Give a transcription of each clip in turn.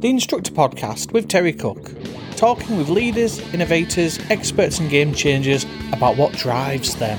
the Instructor Podcast with Terry Cook, talking with leaders, innovators, experts, and game changers about what drives them.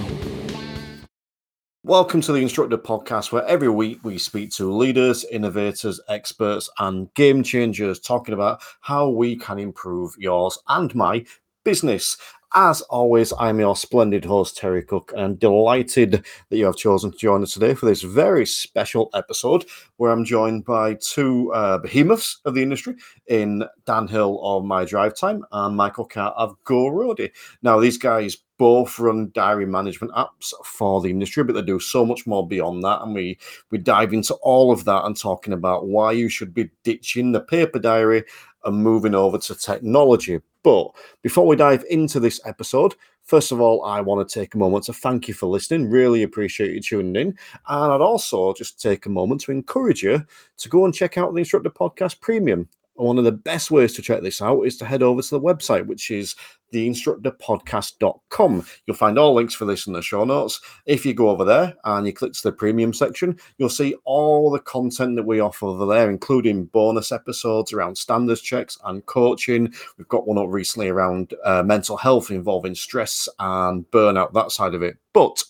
Welcome to the Instructor Podcast, where every week we speak to leaders, innovators, experts, and game changers talking about how we can improve yours and my business. As always, I'm your splendid host, Terry Cook, and I'm delighted that you have chosen to join us today for this very special episode where I'm joined by two uh, behemoths of the industry in Dan Hill of My Drive Time and Michael Carr of Go Roadie. Now, these guys both run diary management apps for the industry, but they do so much more beyond that. And we we dive into all of that and talking about why you should be ditching the paper diary and moving over to technology. But before we dive into this episode, first of all, I want to take a moment to thank you for listening. Really appreciate you tuning in. And I'd also just take a moment to encourage you to go and check out the Instructor Podcast Premium. One of the best ways to check this out is to head over to the website, which is theinstructorpodcast.com. You'll find all links for this in the show notes. If you go over there and you click to the premium section, you'll see all the content that we offer over there, including bonus episodes around standards checks and coaching. We've got one up recently around uh, mental health involving stress and burnout, that side of it. But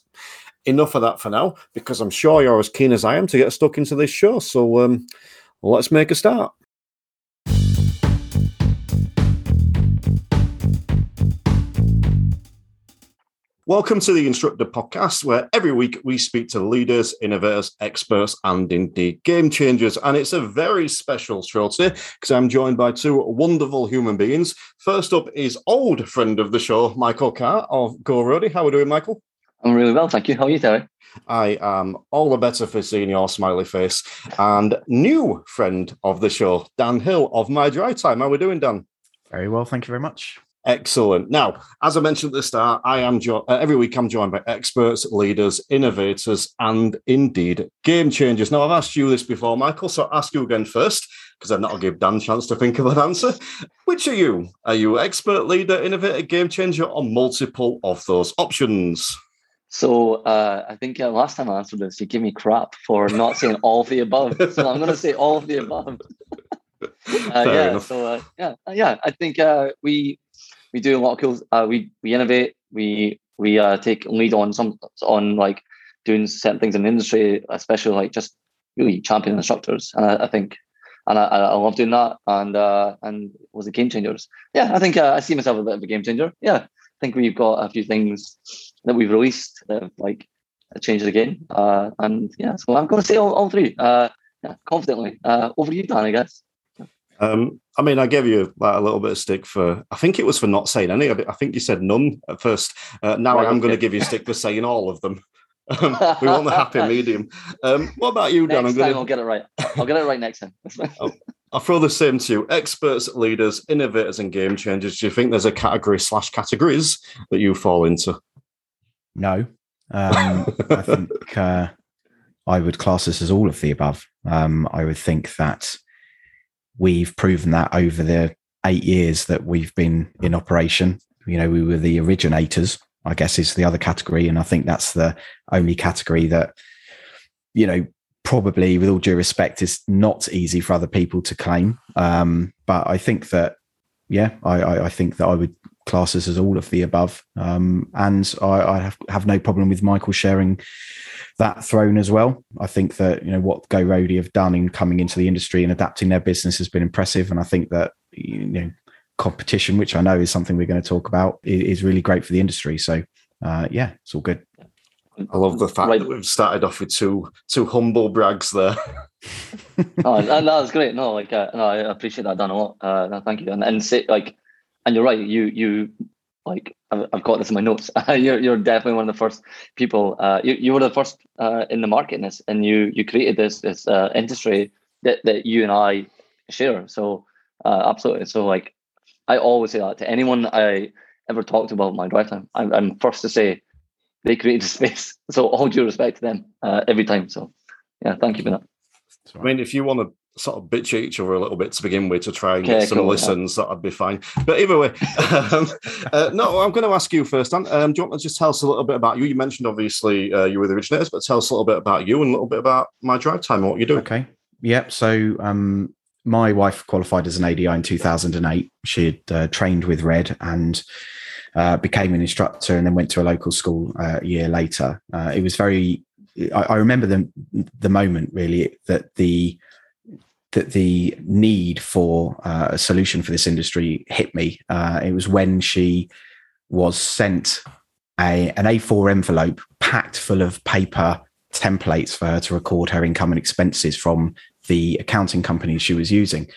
enough of that for now, because I'm sure you're as keen as I am to get stuck into this show. So um, let's make a start. Welcome to the Instructor Podcast, where every week we speak to leaders, innovators, experts, and indeed game changers. And it's a very special show today because I'm joined by two wonderful human beings. First up is old friend of the show, Michael Carr of Go Roadie. How are we doing, Michael? I'm really well, thank you. How are you, Terry? I am all the better for seeing your smiley face. And new friend of the show, Dan Hill of My Drive Time. How are we doing, Dan? Very well, thank you very much. Excellent. Now, as I mentioned at the start, I am jo- uh, every week I'm joined by experts, leaders, innovators, and indeed game changers. Now, I've asked you this before, Michael, so I'll ask you again first because then that'll give Dan a chance to think of an answer. Which are you? Are you expert, leader, innovator, game changer, or multiple of those options? So uh, I think uh, last time I answered this, you gave me crap for not saying all of the above. So I'm going to say all of the above. uh, yeah. Enough. So uh, yeah, uh, yeah. I think uh, we we do a lot of cool. Uh, we we innovate. We we uh, take lead on some on like doing certain things in the industry, especially like just really champion instructors. And I, I think, and I, I love doing that. And uh, and was the game changers. Yeah, I think uh, I see myself a bit of a game changer. Yeah, I think we've got a few things that we've released that have, like changed the game. Uh, and yeah, so I'm going to say all, all three. Uh, yeah, confidently. Uh, over you, Dan, I guess. Um, I mean, I gave you like, a little bit of stick for, I think it was for not saying any of it. I think you said none at first. Uh, now right, I am going to give you stick for saying all of them. Um, we want the happy medium. Um, what about you, Dan? Next I'm going to... I'll get it right. I'll get it right next time. I'll, I'll throw the same to you. Experts, leaders, innovators, and game changers. Do you think there's a category slash categories that you fall into? No. Um, I think uh, I would class this as all of the above. Um, I would think that we've proven that over the eight years that we've been in operation. You know, we were the originators, I guess is the other category. And I think that's the only category that, you know, probably with all due respect is not easy for other people to claim. Um, but I think that, yeah, I, I, think that I would class this as all of the above. Um, and I, I have, have no problem with Michael sharing that throne as well. I think that you know what Go Roadie have done in coming into the industry and adapting their business has been impressive, and I think that you know competition, which I know is something we're going to talk about, is really great for the industry. So uh, yeah, it's all good. I love the fact right. that we've started off with two two humble brags there. oh, no, that's great. No, like uh, no, I appreciate that, Dan a lot. Uh, no, thank you. And and say like, and you're right. You you like I've got this in my notes. you're you're definitely one of the first people. Uh, you you were the first uh, in the market in this, and you you created this this uh, industry that that you and I share. So uh, absolutely. So like I always say that to anyone I ever talked about my drive time. I'm, I'm first to say they created a space. So all due respect to them uh, every time. So yeah, thank you for that. I mean, if you want to sort of bitch at each other a little bit to begin with to try and get some cool, listens. Yeah. That'd be fine. But either way, um, uh, no, I'm going to ask you first. Dan, um, do you want to just tell us a little bit about you? You mentioned obviously uh, you were the originators, but tell us a little bit about you and a little bit about my drive time and what you do. Okay. Yep. So um, my wife qualified as an ADI in 2008. She had uh, trained with Red and uh, became an instructor, and then went to a local school uh, a year later. Uh, it was very. I, I, remember the the moment really that the that the need for uh, a solution for this industry hit me. Uh, it was when she was sent a an A4 envelope packed full of paper templates for her to record her income and expenses from the accounting company she was using.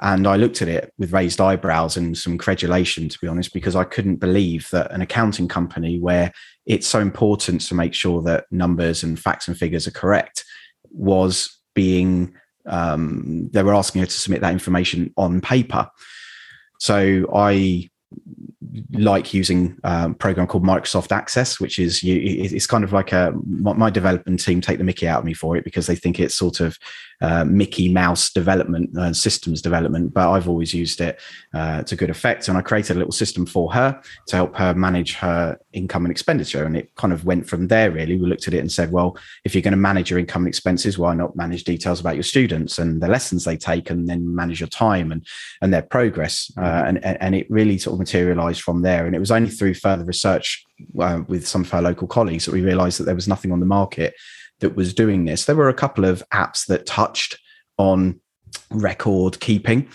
And I looked at it with raised eyebrows and some credulation, to be honest, because I couldn't believe that an accounting company where it's so important to make sure that numbers and facts and figures are correct was being, um, they were asking her to submit that information on paper. So I like using um, a program called Microsoft Access, which is you, it's kind of like a my development team take the Mickey out of me for it because they think it's sort of uh, Mickey Mouse development and uh, systems development, but I've always used it uh, to good effect. And I created a little system for her to help her manage her income and expenditure. And it kind of went from there, really. We looked at it and said, well, if you're going to manage your income and expenses, why not manage details about your students and the lessons they take and then manage your time and, and their progress? Uh, mm-hmm. and, and it really sort of materialized from there. And it was only through further research uh, with some of our local colleagues that we realized that there was nothing on the market that was doing this. There were a couple of apps that touched on record keeping,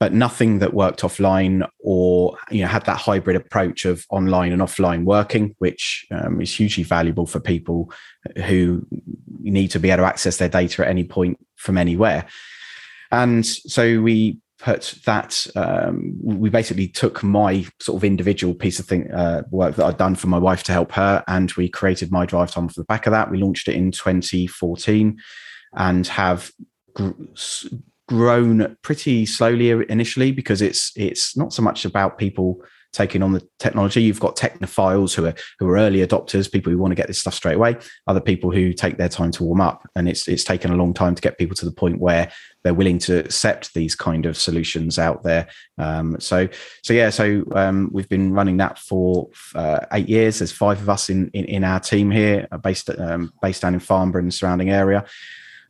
but nothing that worked offline or you know had that hybrid approach of online and offline working, which um, is hugely valuable for people who need to be able to access their data at any point from anywhere. And so we put that um, we basically took my sort of individual piece of thing uh, work that I'd done for my wife to help her, and we created my drive time for the back of that. We launched it in 2014, and have gr- grown pretty slowly initially because it's it's not so much about people taking on the technology. You've got technophiles who are who are early adopters, people who want to get this stuff straight away. Other people who take their time to warm up, and it's it's taken a long time to get people to the point where they're willing to accept these kind of solutions out there. Um, so so yeah, so um, we've been running that for uh, eight years. There's five of us in in, in our team here, uh, based um, based down in Farnborough and surrounding area.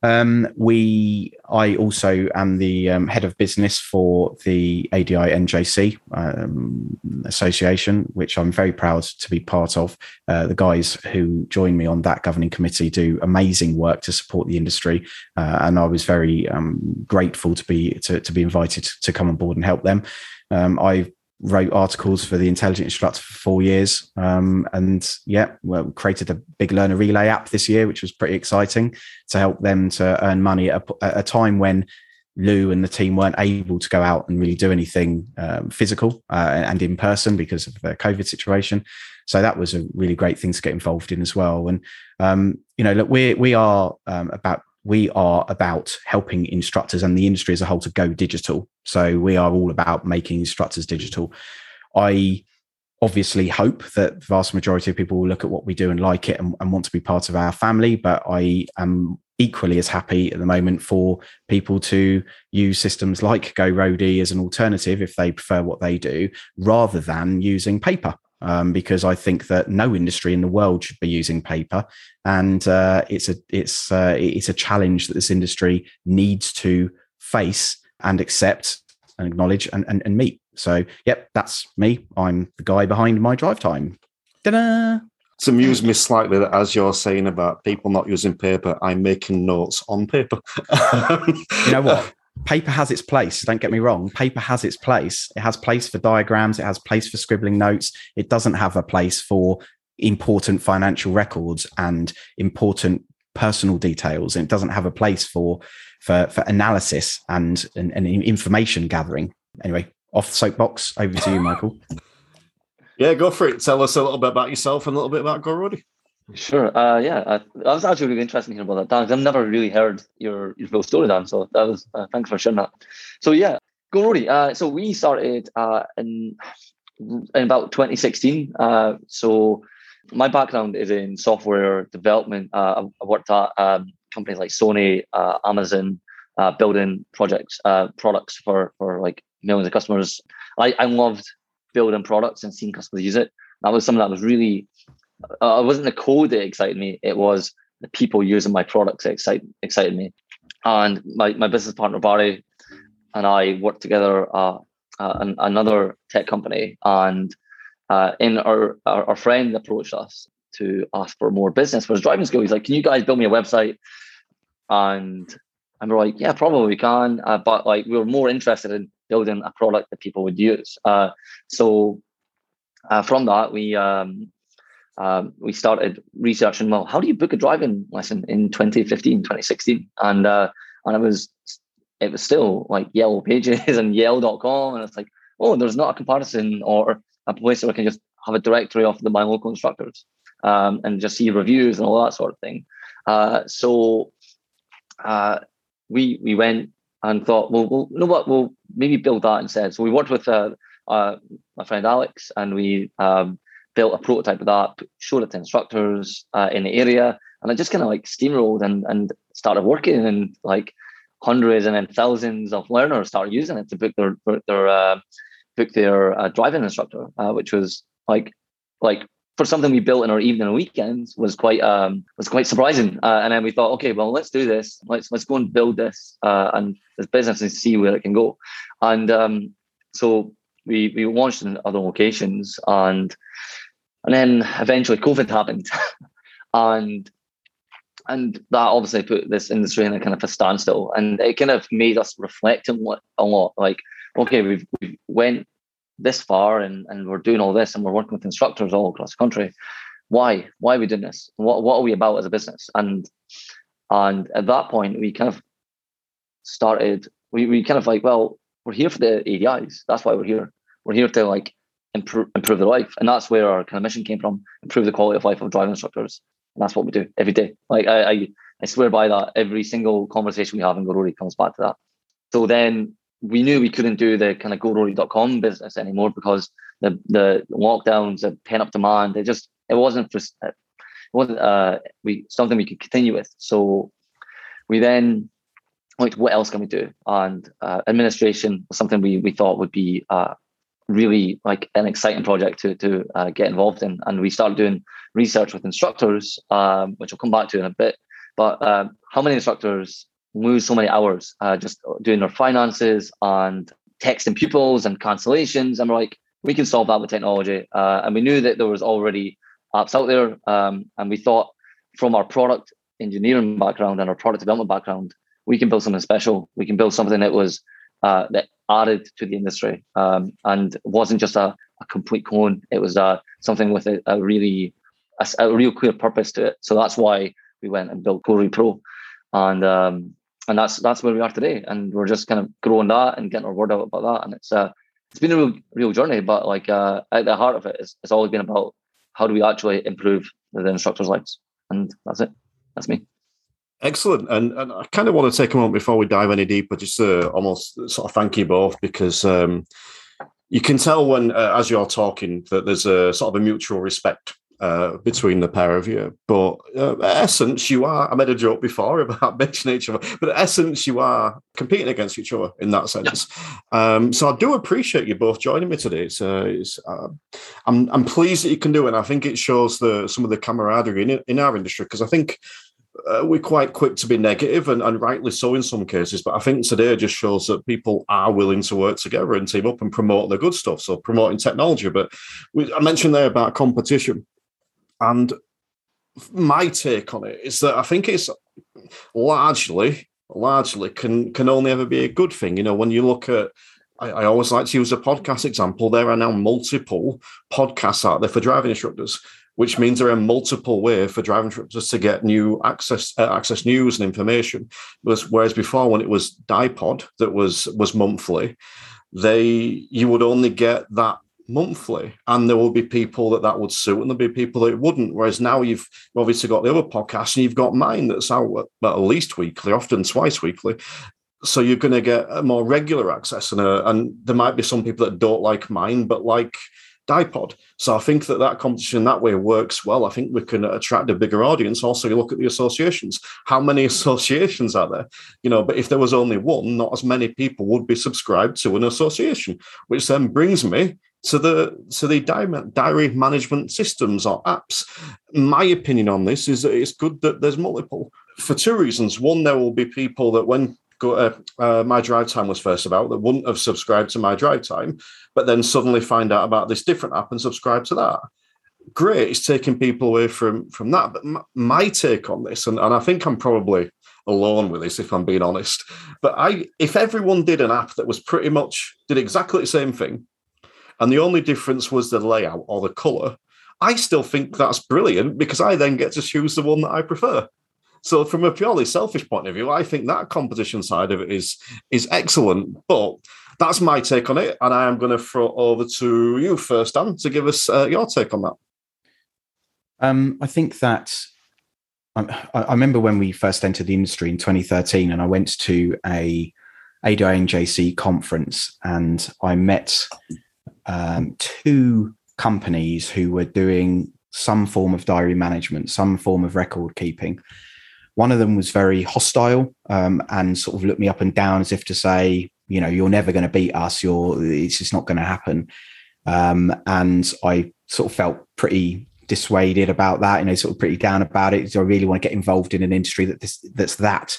Um, we, I also am the um, head of business for the ADI NJC um, Association, which I'm very proud to be part of. Uh, the guys who join me on that governing committee do amazing work to support the industry, uh, and I was very um, grateful to be to, to, be invited to come on board and help them. Um, I've wrote articles for the intelligent instructor for four years um, and yeah well created a big learner relay app this year which was pretty exciting to help them to earn money at a, at a time when lou and the team weren't able to go out and really do anything um, physical uh, and in person because of the covid situation. So that was a really great thing to get involved in as well. And um, you know look we we are um, about we are about helping instructors and the industry as a whole to go digital. So we are all about making instructors digital. I obviously hope that the vast majority of people will look at what we do and like it and, and want to be part of our family. But I am equally as happy at the moment for people to use systems like GoRoadie as an alternative if they prefer what they do, rather than using paper um, because I think that no industry in the world should be using paper, and uh, it's a it's uh, it's a challenge that this industry needs to face and accept and acknowledge and, and, and meet. So, yep, that's me. I'm the guy behind my drive time. Ta-da! It's amused me slightly that as you're saying about people not using paper, I'm making notes on paper. you know what? Paper has its place don't get me wrong. Paper has its place. It has place for diagrams. It has place for scribbling notes. It doesn't have a place for important financial records and important personal details. It doesn't have a place for for, for analysis and, and, and information gathering. Anyway off the soapbox. Over to you michael. Yeah go for it. Tell us a little bit about yourself and a little bit about GoRoadie Sure. Uh, yeah, I, was actually really interested in hearing about that, Dan. I've never really heard your, your full story, Dan. So that was uh, thanks for sharing that. So yeah, GoRoadie. Uh, so we started uh, in in about 2016. Uh, so my background is in software development. Uh, I worked at um, companies like Sony, uh, Amazon, uh, building projects, uh, products for for like millions of customers. I, I loved building products and seeing customers use it. That was something that was really uh, it wasn't the code that excited me. It was the people using my products that excite, excited me. And my, my business partner, Barry, and I worked together uh, uh, an, another tech company, and uh, in our, our, our friend approached us to ask for more business for his driving school. He's like, "Can you guys build me a website?" And and we're like, "Yeah, probably we can," uh, but like we were more interested in building a product that people would use. Uh, so uh, from that, we um, um, we started researching. Well, how do you book a driving lesson in 2015, 2016? And uh, and it was it was still like yellow pages and yell.com and it's like oh there's not a comparison or a place where i can just have a directory of the my local instructors um, and just see reviews and all that sort of thing uh, so uh, we we went and thought well, well you know what we'll maybe build that instead so we worked with uh, uh my friend alex and we um, built a prototype of that showed it to instructors uh, in the area and I just kind of like steamrolled and and started working and like hundreds and then thousands of learners started using it to book their their uh, book their uh, driving instructor, uh, which was like like for something we built in our evening and weekends was quite um was quite surprising. Uh, and then we thought, okay, well let's do this. Let's let's go and build this uh, and this business and see where it can go. And um, so we we launched in other locations and and then eventually COVID happened. and and that obviously put this industry in a kind of a standstill. And it kind of made us reflect on what a lot. Like okay we've, we went this far and, and we're doing all this and we're working with instructors all across the country. Why? Why are we doing this? What, what are we about as a business? And and at that point we kind of started we, we kind of like well we're here for the adis that's why we're here. We're here to like improve improve their life and that's where our kind of mission came from improve the quality of life of driving instructors and that's what we do every day. Like I, I, I swear by that. Every single conversation we have in GoRoadie comes back to that. So then we knew we couldn't do the kind of GoRoadie.com business anymore because the the lockdowns, the pent up demand, it just it wasn't for, it wasn't uh we something we could continue with. So we then like what else can we do? And uh, administration was something we we thought would be uh, really like an exciting project to to uh, get involved in. And we started doing research with instructors, um, which I'll come back to in a bit. But um, how many instructors lose so many hours uh, just doing their finances and texting pupils and cancellations? And we're like, we can solve that with technology. Uh, and we knew that there was already apps out there, um, and we thought from our product engineering background and our product development background, we can build something special. We can build something that was uh, that added to the industry um, and wasn't just a, a, complete clone. It was uh, something with a, a really a, a, real clear purpose to it. So that's why we went and built GoRoadie Pro, and um, and that's that's where we are today. And we're just kind of growing that and getting our word out about that. And it's uh it's been a real real journey, but like uh, at the heart of it, it's, it's always been about how do we actually improve the instructors' lives, and that's it. That's me. Excellent, and and I kind of want to take a moment before we dive any deeper, just to almost sort of thank you both because um, you can tell when uh, as you're talking that there's a sort of a mutual respect uh, between the pair of you. But uh, essence, you are. I made a joke before about mentioning each other, but essence, you are competing against each other in that sense. Yeah. Um, so I do appreciate you both joining me today. It's, uh, it's uh, I'm I'm pleased that you can do it. And I think it shows the some of the camaraderie in, in our industry because I think uh, we're quite quick to be negative and, and rightly so in some cases. But I think today just shows that people are willing to work together and team up and promote the good stuff. So promoting technology. But we, I mentioned there about competition. And my take on it is that I think it's largely, largely can can only ever be a good thing. You know, when you look at I, I, always like to use a podcast example. There are now multiple podcasts out there for driving instructors which means there are multiple ways for driving instructors to get new access uh, access news and information. Whereas before, when it was Dipod that was was monthly, they you would only get that monthly, and there will be people that that would suit, and there'll be people that it wouldn't. Whereas now you've obviously got the other podcast, and you've got mine that's out at least weekly, often twice weekly. So you're going to get a more regular access, and a, and there might be some people that don't like mine, but like Dipod. So I think that that competition that way works well. I think we can attract a bigger audience. Also, you look at the associations. How many associations are there? You know, but if there was only one, not as many people would be subscribed to an association, which then brings me to the to the diary management systems or apps. My opinion on this is that it's good that there's multiple for two reasons. One, there will be people that when go, uh, uh, my drive time was first about that wouldn't have subscribed to my drive time, but then suddenly find out about this different app and subscribe to that. Great, it's taking people away from from that. But my, my take on this, and, and I think I'm probably alone with this if I'm being honest. But I, if everyone did an app that was pretty much did exactly the same thing, and the only difference was the layout or the color, I still think that's brilliant because I then get to choose the one that I prefer. So from a purely selfish point of view, I think that competition side of it is is excellent. But that's my take on it, and I am going to throw over to you first, Dan, to give us uh, your take on that. Um, I think that I, I, remember when we first entered the industry in 2013, and I went to a ADI conference, and I met um, two companies who were doing some form of diary management, some form of record keeping. One of them was very hostile um, and sort of looked me up and down as if to say, you know, you're never going to beat us. You're it's just not going to happen. Um, and I sort of felt pretty dissuaded about that, you know, sort of pretty down about it. So I really want to get involved in an industry that this, that's that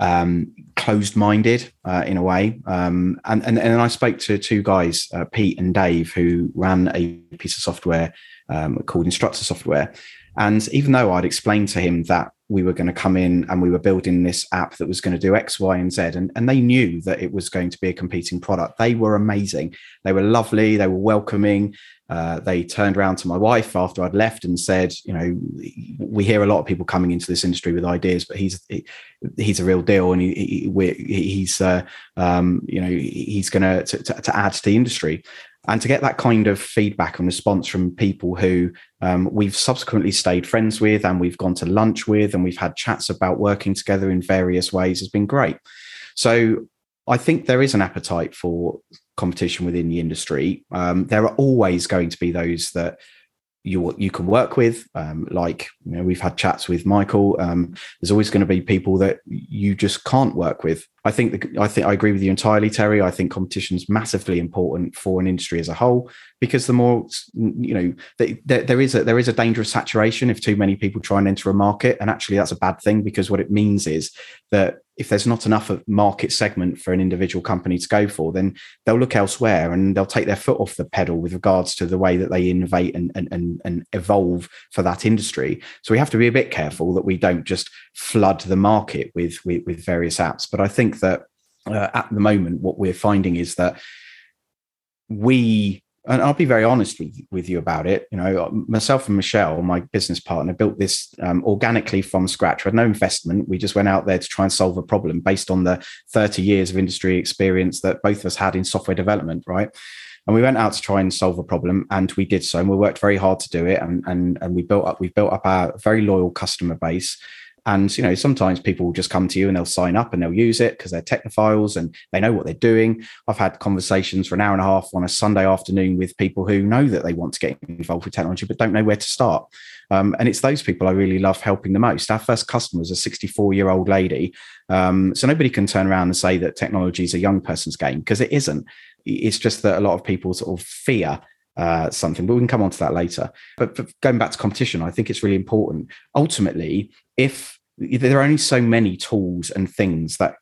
um, closed-minded uh, in a way. Um, and, and and I spoke to two guys, uh, Pete and Dave, who ran a piece of software um, called Instructor Software. And even though I'd explained to him that we were going to come in and we were building this app that was going to do X, Y, and Z. And, and they knew that it was going to be a competing product. They were amazing. They were lovely. They were welcoming. Uh, they turned around to my wife after I'd left and said, you know, we hear a lot of people coming into this industry with ideas, but he's he, he's a real deal, and he, he he's uh, um, you know he's going to to add to the industry and to get that kind of feedback and response from people who um, we've subsequently stayed friends with and we've gone to lunch with and we've had chats about working together in various ways has been great so i think there is an appetite for competition within the industry um, there are always going to be those that you you can work with. Um, like you know, we've had chats with Michael. Um, there's always going to be people that you just can't work with. I think the, I think I agree with you entirely, Terry. I think competition is massively important for an industry as a whole because the more you know, the, the, there is a there is a dangerous saturation if too many people try and enter a market, and actually that's a bad thing because what it means is that if there's not enough of market segment for an individual company to go for, then they'll look elsewhere and they'll take their foot off the pedal with regards to the way that they innovate and, and, and, and evolve for that industry. So we have to be a bit careful that we don't just flood the market with, with, with various apps. But I think that uh, at the moment, what we're finding is that we and I'll be very honest with, you about it. You know, myself and Michelle, my business partner, built this um, organically from scratch. We had no investment. We just went out there to try and solve a problem based on the 30 years of industry experience that both of us had in software development, right? And we went out to try and solve a problem, and we did so. And we worked very hard to do it, and and and we built up. We've built up our very loyal customer base. And you know, sometimes people will just come to you and they'll sign up and they'll use it because they're technophiles and they know what they're doing. I've had conversations for an hour and a half on a Sunday afternoon with people who know that they want to get involved with technology but don't know where to start. Um, and it's those people I really love helping the most. Our first customer was a 64 year old lady. Um, so nobody can turn around and say that technology is a young person's game because it isn't. It's just that a lot of people sort of fear uh, something, but we can come on to that later. But, but, going back to competition, I think it's really important. Ultimately, if there are only so many tools and things that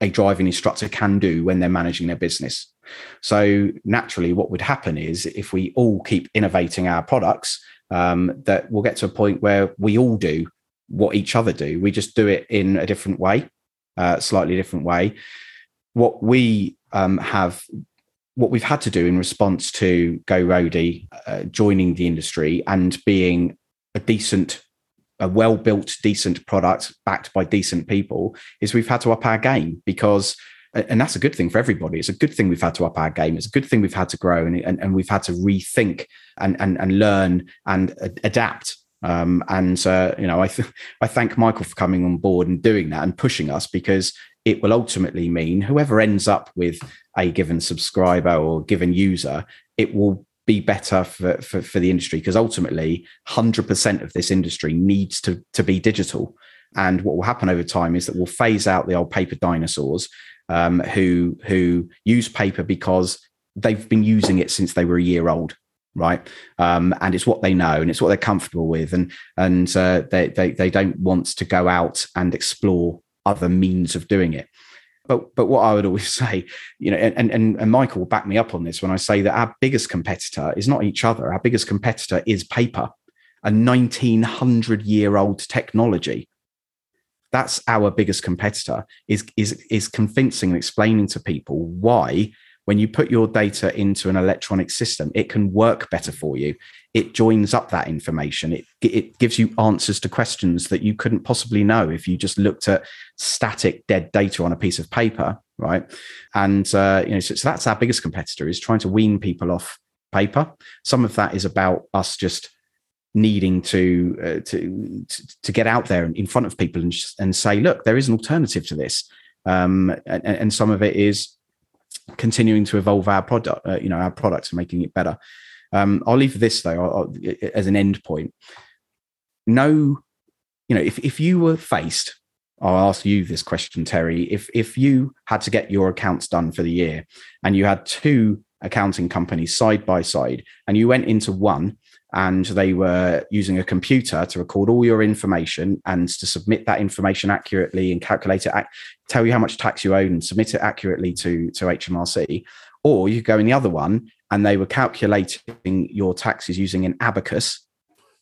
a driving instructor can do when they're managing their business. So naturally, what would happen is if we all keep innovating our products, um, that we'll get to a point where we all do what each other do. We just do it in a different way, uh, slightly different way. What we um, have what we've had to do in response to Go Roadie uh, joining the industry and being a decent, a well built, decent product backed by decent people is we've had to up our game because, and that's a good thing for everybody. It's a good thing we've had to up our game. It's a good thing we've had to grow and, and, and we've had to rethink and, and, and learn and adapt um, and uh, you know, I th- I thank Michael for coming on board and doing that and pushing us because it will ultimately mean whoever ends up with a given subscriber or given user, it will be better for, for, for the industry because ultimately 100% of this industry needs to, to be digital. And what will happen over time is that we'll phase out the old paper dinosaurs um, who, who use paper because they've been using it since they were a year old right? Um, and it's what they know and it's what they're comfortable with. And and uh, they, they they don't want to go out and explore other means of doing it but but what I would always say, you know, and, and and Michael will back me up on this when I say that our biggest competitor is not each other. Our biggest competitor is paper, a 1900 year old technology. That's our biggest competitor. Is is is convincing and explaining to people why when you put your data into an electronic system, it can work better for you. It joins up that information. It, it gives you answers to questions that you couldn't possibly know if you just looked at static dead data on a piece of paper, right? And uh, you know, so, so that's our biggest competitor is trying to wean people off paper. Some of that is about us just needing to uh, to to get out there in front of people and and say, look, there is an alternative to this. Um, and, and some of it is continuing to evolve our product, uh, you know, our products and making it better. Um, I'll leave this though I'll, I'll, as an end point. No, you know, if if you were faced, I'll ask you this question, Terry. If if you had to get your accounts done for the year, and you had two accounting companies side by side, and you went into one and they were using a computer to record all your information and to submit that information accurately and calculate it, tell you how much tax you owe and submit it accurately to, to HMRC. Or you go in the other one and they were calculating your taxes using an abacus.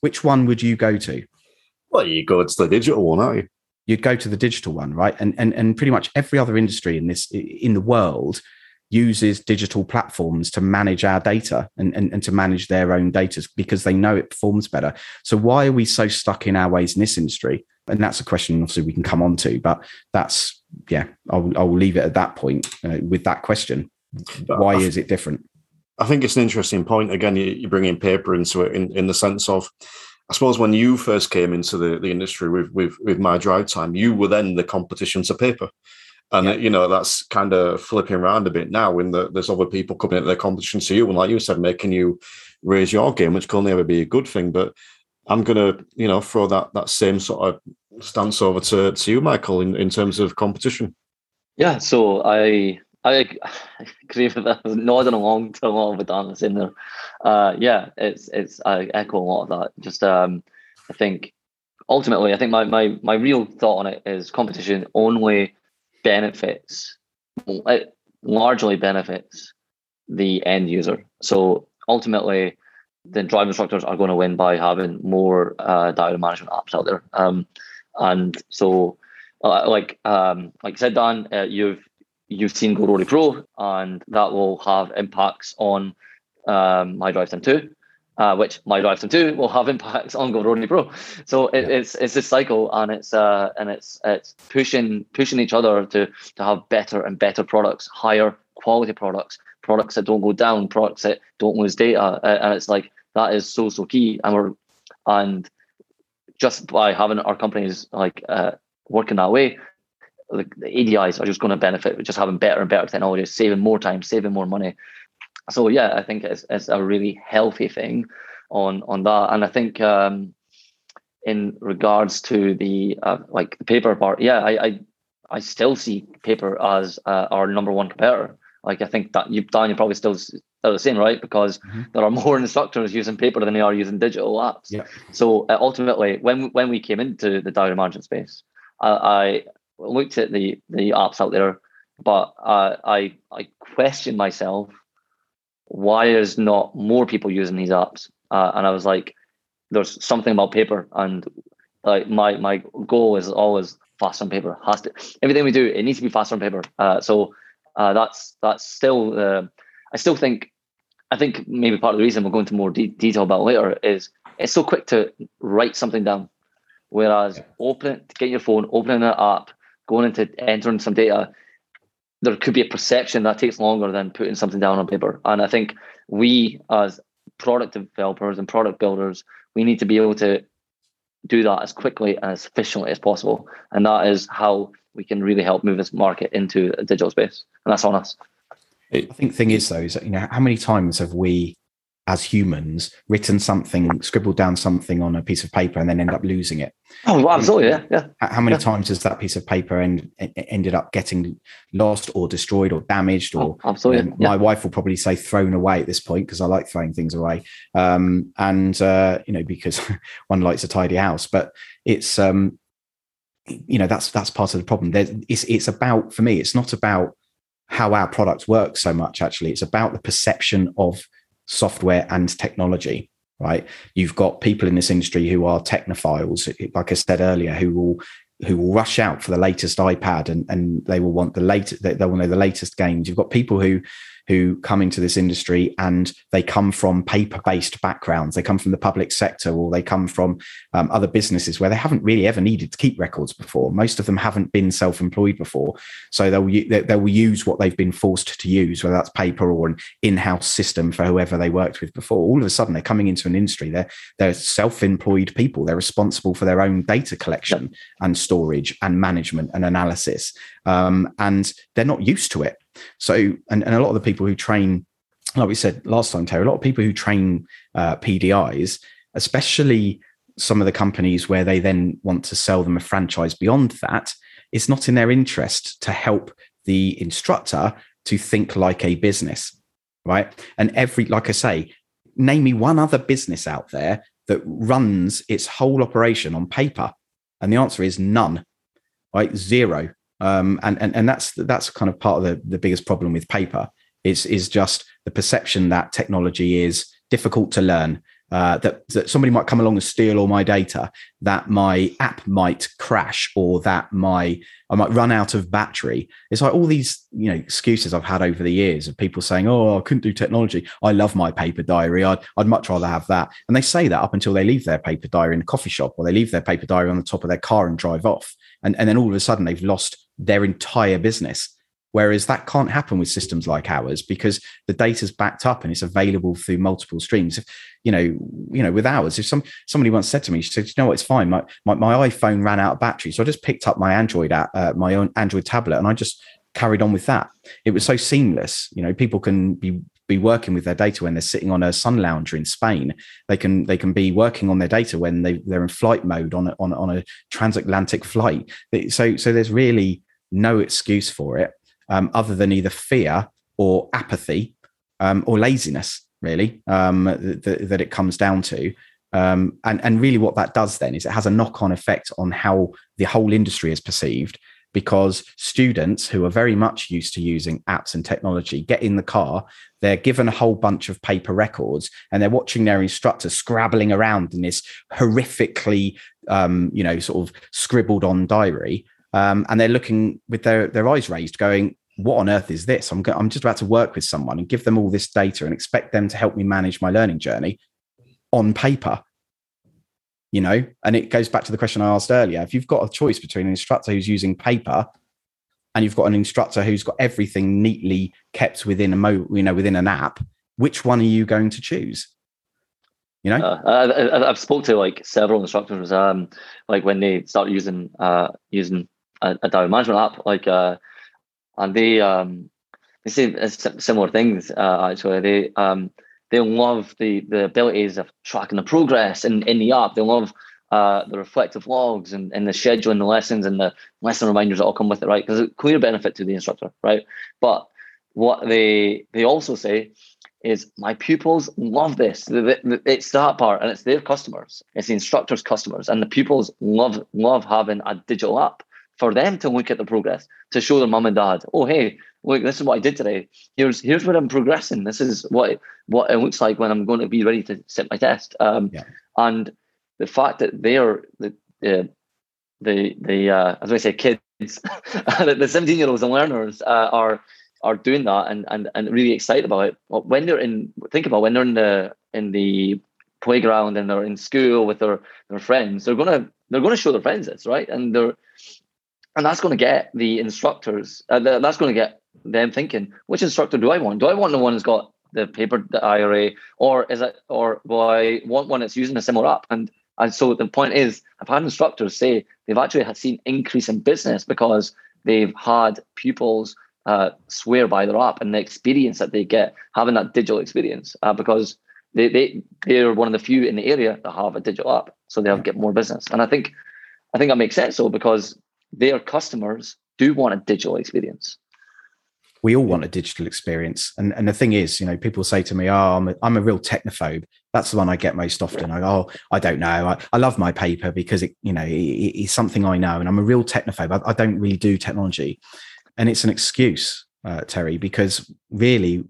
Which one would you go to? Well, you go to the digital one, aren't you? You'd go to the digital one, right? And and and pretty much every other industry in this in the world uses digital platforms to manage our data and, and, and to manage their own data because they know it performs better. So why are we so stuck in our ways in this industry? And that's a question obviously we can come on to, but that's, yeah, I'll, I'll leave it at that point uh, with that question. Why is it different? I think it's an interesting point. Again, you, you bring in paper into it in, in the sense of, I suppose when you first came into the, the industry with, with, with my drive time, you were then the competition to paper. And yeah. you know that's kind of flipping around a bit now. When the, there's other people coming into the competition to you, and like you said, making you raise your game, which can only ever be a good thing. But I'm gonna, you know, throw that that same sort of stance over to, to you, Michael, in, in terms of competition. Yeah, so I I agree with that. Nodding along to a lot of what was saying there. Uh, yeah, it's it's I echo a lot of that. Just um, I think ultimately, I think my my my real thought on it is competition only benefits it largely benefits the end user. So ultimately, the drive instructors are going to win by having more uh, management apps out there. Um, and so, uh, like um, like I said, Dan, uh, you've you've seen GoRoadie Pro, and that will have impacts on um, my Drive Time 2 uh, which my drive time 2 will have impacts on GoRoadie Pro. So it, yeah. it's it's a cycle and it's uh and it's it's pushing pushing each other to to have better and better products, higher quality products, products that don't go down, products that don't lose data. And it's like that is so so key. And we're and just by having our companies like uh, working that way, the, the ADIs are just going to benefit with just having better and better technology, saving more time, saving more money, so yeah, I think it's, it's a really healthy thing on on that, and I think um, in regards to the uh, like the paper part, yeah, I I, I still see paper as uh, our number one competitor. Like I think that you Dan, you probably still are the same, right? Because mm-hmm. there are more instructors using paper than they are using digital apps. Yeah. So uh, ultimately, when when we came into the diary management space, I, I looked at the the apps out there, but uh, I I questioned myself why is not more people using these apps? Uh, and I was like, there's something about paper, and like my my goal is always fast on paper. Has to everything we do, it needs to be fast on paper. Uh, so uh, that's that's still. Uh, I still think. I think maybe part of the reason we'll go into more de- detail about later is it's so quick to write something down, whereas open get your phone, opening an app, going into entering some data, there could be a perception that takes longer than putting something down on paper. And I think we, as product developers and product builders, we need to be able to do that as quickly and as efficiently as possible. And that is how we can really help move this market into a digital space. And that's on us. I think the thing is though, is that, you know, how many times have we as humans written something, scribbled down something on a piece of paper, and then end up losing it. Oh, absolutely, yeah, yeah. How many yeah. times has that piece of paper end, ended up getting lost or destroyed or damaged? Or oh, absolutely, you know, my wife will probably say thrown away at this point because I like throwing things away, um, and uh, you know because one likes a tidy house. But it's um, you know that's that's part of the problem. There's, it's it's about for me. It's not about how our product works so much. Actually, it's about the perception of software and technology. Right? You've got people in this industry who are technophiles, like I said earlier, who will who will rush out for the latest iPad and, and they will want the latest they will know the latest games. You've got people who who come into this industry and they come from paper based backgrounds. They come from the public sector or they come from um, other businesses where they haven't really ever needed to keep records before. Most of them haven't been self employed before. So they'll, they will use what they've been forced to use, whether that's paper or an in house system for whoever they worked with before. All of a sudden, they're coming into an industry. They're, they're self employed people. They're responsible for their own data collection and storage and management and analysis. Um, and they're not used to it. So, and, and a lot of the people who train, like we said last time, Terry, a lot of people who train uh, PDIs, especially some of the companies where they then want to sell them a franchise beyond that, it's not in their interest to help the instructor to think like a business, right? And every, like I say, name me one other business out there that runs its whole operation on paper. And the answer is none, right? Zero. Um, and, and and that's that's kind of part of the, the biggest problem with paper is is just the perception that technology is difficult to learn uh, that, that somebody might come along and steal all my data, that my app might crash, or that my I might run out of battery. It's like all these you know excuses I've had over the years of people saying, "Oh, I couldn't do technology. I love my paper diary. I'd I'd much rather have that." And they say that up until they leave their paper diary in a coffee shop, or they leave their paper diary on the top of their car and drive off, and and then all of a sudden they've lost their entire business. Whereas that can't happen with systems like ours because the data's backed up and it's available through multiple streams. If, you know, you know, with ours, if some somebody once said to me, she said, "You know what? It's fine. My my, my iPhone ran out of battery, so I just picked up my Android app, uh, my own Android tablet, and I just carried on with that. It was so seamless. You know, people can be be working with their data when they're sitting on a sun lounger in Spain. They can they can be working on their data when they they're in flight mode on a, on on a transatlantic flight. So so there's really no excuse for it um, other than either fear or apathy um, or laziness, really, um, th- that it comes down to. Um, and, and really, what that does then is it has a knock on effect on how the whole industry is perceived because students who are very much used to using apps and technology get in the car, they're given a whole bunch of paper records, and they're watching their instructor scrabbling around in this horrifically, um, you know, sort of scribbled on diary. Um, and they're looking with their, their eyes raised, going, what on earth is this? I'm, I'm just about to work with someone and give them all this data and expect them to help me manage my learning journey on paper. You know, and it goes back to the question I asked earlier. If you've got a choice between an instructor who's using paper and you've got an instructor who's got everything neatly kept within a mo, you know, within an app, which one are you going to choose? You know, uh, I, have spoke to like several instructors, um, like when they start using uh, using a, a management app, like uh, and they um, they say similar things. Uh, actually, they um, they love the the abilities of tracking the progress in, in the app. They love uh, the reflective logs and, and the scheduling the lessons and the lesson reminders that all come with it, right? Because it's clear benefit to the instructor, right? But what they they also say is my pupils love this. It's that part, and it's their customers. It's the instructors' customers, and the pupils love love having a digital app for them to look at the progress, to show their mum and dad, oh hey, look, this is what I did today. Here's here's where I'm progressing. This is what it, what it looks like when I'm going to be ready to sit my test. Um, yeah. And the fact that they are the the the, the uh, as I say, kids, the 17 year olds and learners uh, are are doing that and, and and really excited about it. When they're in, think about when they're in the in the playground and they're in school with their their friends, they're gonna they're gonna show their friends this, right? And they're and that's going to get the instructors uh, that's going to get them thinking which instructor do i want? Do i want the one who's got the paper the ira or is it or will i want one that's using a similar app? And and so the point is i've had instructors say they've actually had seen increase in business because they've had pupils uh, swear by their app and the experience that they get having that digital experience uh, because they, they they're one of the few in the area that have a digital app so they'll get more business. And i think i think that makes sense though because their customers do want a digital experience. we all want a digital experience. And, and the thing is, you know, people say to me, oh, I'm a, I'm a real technophobe. That's the one I get most often. I go, oh, I don't know. I, I love my paper because it, you know, it, it's something I know. And I'm a real technophobe. I, I don't really do technology. And it's an excuse, uh, Terry, because really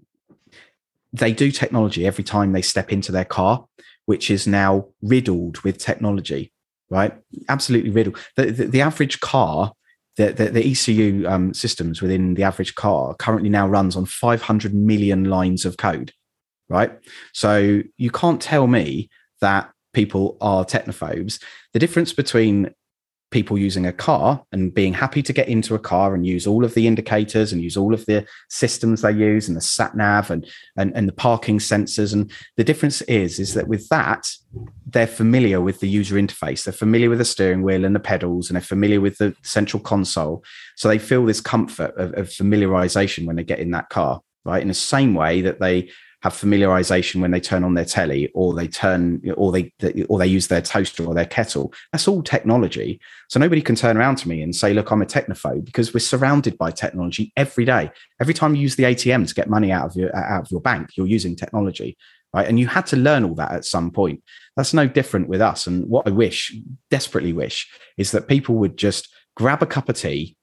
they do technology every time they step into their car, which is now riddled with technology, right? Absolutely riddled. The, the, the average car the, the, the ECU um, systems within the average car currently now runs on 500 million lines of code, right? So you can't tell me that people are technophobes. The difference between people using a car and being happy to get into a car and use all of the indicators and use all of the systems they use and the sat nav and, and and the parking sensors and the difference is is that with that they're familiar with the user interface. They're familiar with the steering wheel and the pedals and they're familiar with the central console. So they feel this comfort of, of familiarization when they get in that car right? In the same way that they have familiarization when they turn on their telly or they turn or they or they use their toaster or their kettle. That's all technology. So nobody can turn around to me and say look i'm a technophobe because we're surrounded by technology every day. Every time you use the atm to get money out of your out of your bank you're using technology right and you had to learn all that at some point that's no different with us and what i wish desperately wish is that people would just grab a cup of tea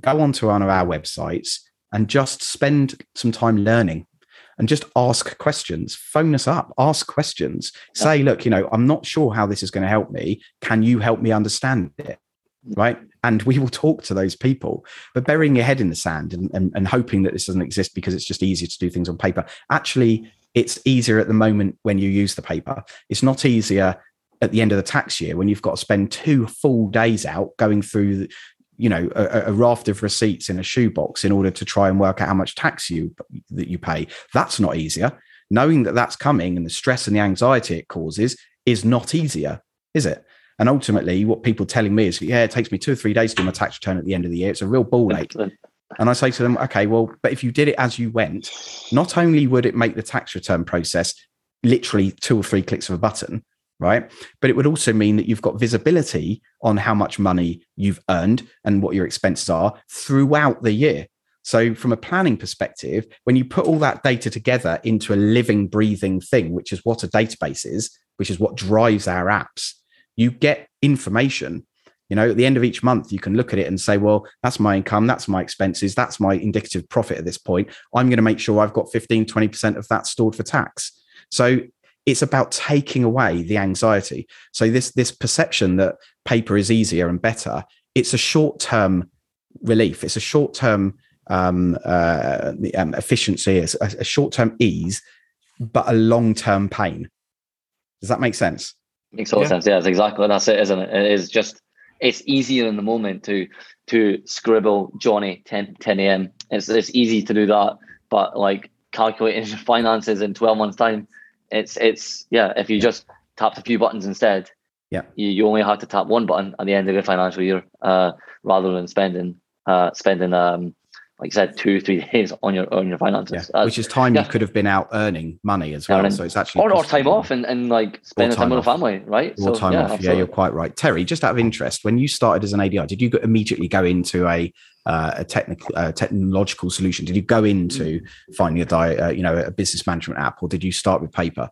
go onto one of our websites and just spend some time learning and just ask questions. Phone us up, ask questions. Say, look, you know, I'm not sure how this is going to help me. Can you help me understand it? Right. And we will talk to those people. But burying your head in the sand and, and, and hoping that this doesn't exist because it's just easier to do things on paper. Actually, it's easier at the moment when you use the paper. It's not easier at the end of the tax year when you've got to spend two full days out going through you know a, a, raft of receipts in a shoebox in order to try and work out how much tax you that you pay. That's not easier. Knowing that that's coming and the stress and the anxiety it causes is not easier is it? And ultimately what people telling me is yeah it takes me two or three days to do my tax return at the end of the year. It's a real ball ache and i say to them okay well but if you did it as you went not only would it make the tax return process literally two or three clicks of a button right? But it would also mean that you've got visibility on how much money you've earned and what your expenses are throughout the year. So, from a planning perspective, when you put all that data together into a living, breathing thing, which is what a database is, which is what drives our apps, you get information. You know, at the end of each month, you can look at it and say, well, that's my income, that's my expenses, that's my indicative profit at this point. I'm going to make sure I've got 15, 20% of that stored for tax. So it's about taking away the anxiety so this this perception that paper is easier and better it's a short term relief it's a short term um, uh, um, efficiency it's a, a short term ease but a long term pain does that make sense makes all yeah. sense yeah that's exactly that's it isn't it it is just it's easier in the moment to to scribble johnny 10 10 a.m it's, it's easy to do that but like calculating finances in 12 months time it's it's yeah. If you just tapped a few buttons instead, yeah, you, you only have to tap one button at the end of the financial year, uh, rather than spending uh, spending um, like I said, two three days on your on your finances, yeah. which is time yeah. you could have been out earning money as well. Earning. So it's actually or, or time off and, and like spending time, time with the family, right? Or so, time yeah, off. Absolutely. Yeah, you're quite right, Terry. Just out of interest, when you started as an ADI, did you immediately go into a uh, a technical uh, technological solution? Did you go into mm. finding a diet, uh, you know, a business management app, or did you start with paper?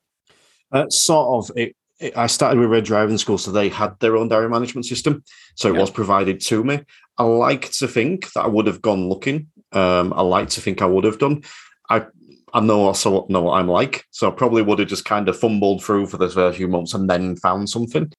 Uh, sort of. It, it, I started with Red Driving School, so they had their own diary management system, so it yeah. was provided to me. I like to think that I would have gone looking. Um, I like to think I would have done. I I know also know what I'm like, so I probably would have just kind of fumbled through for the first few months and then found something.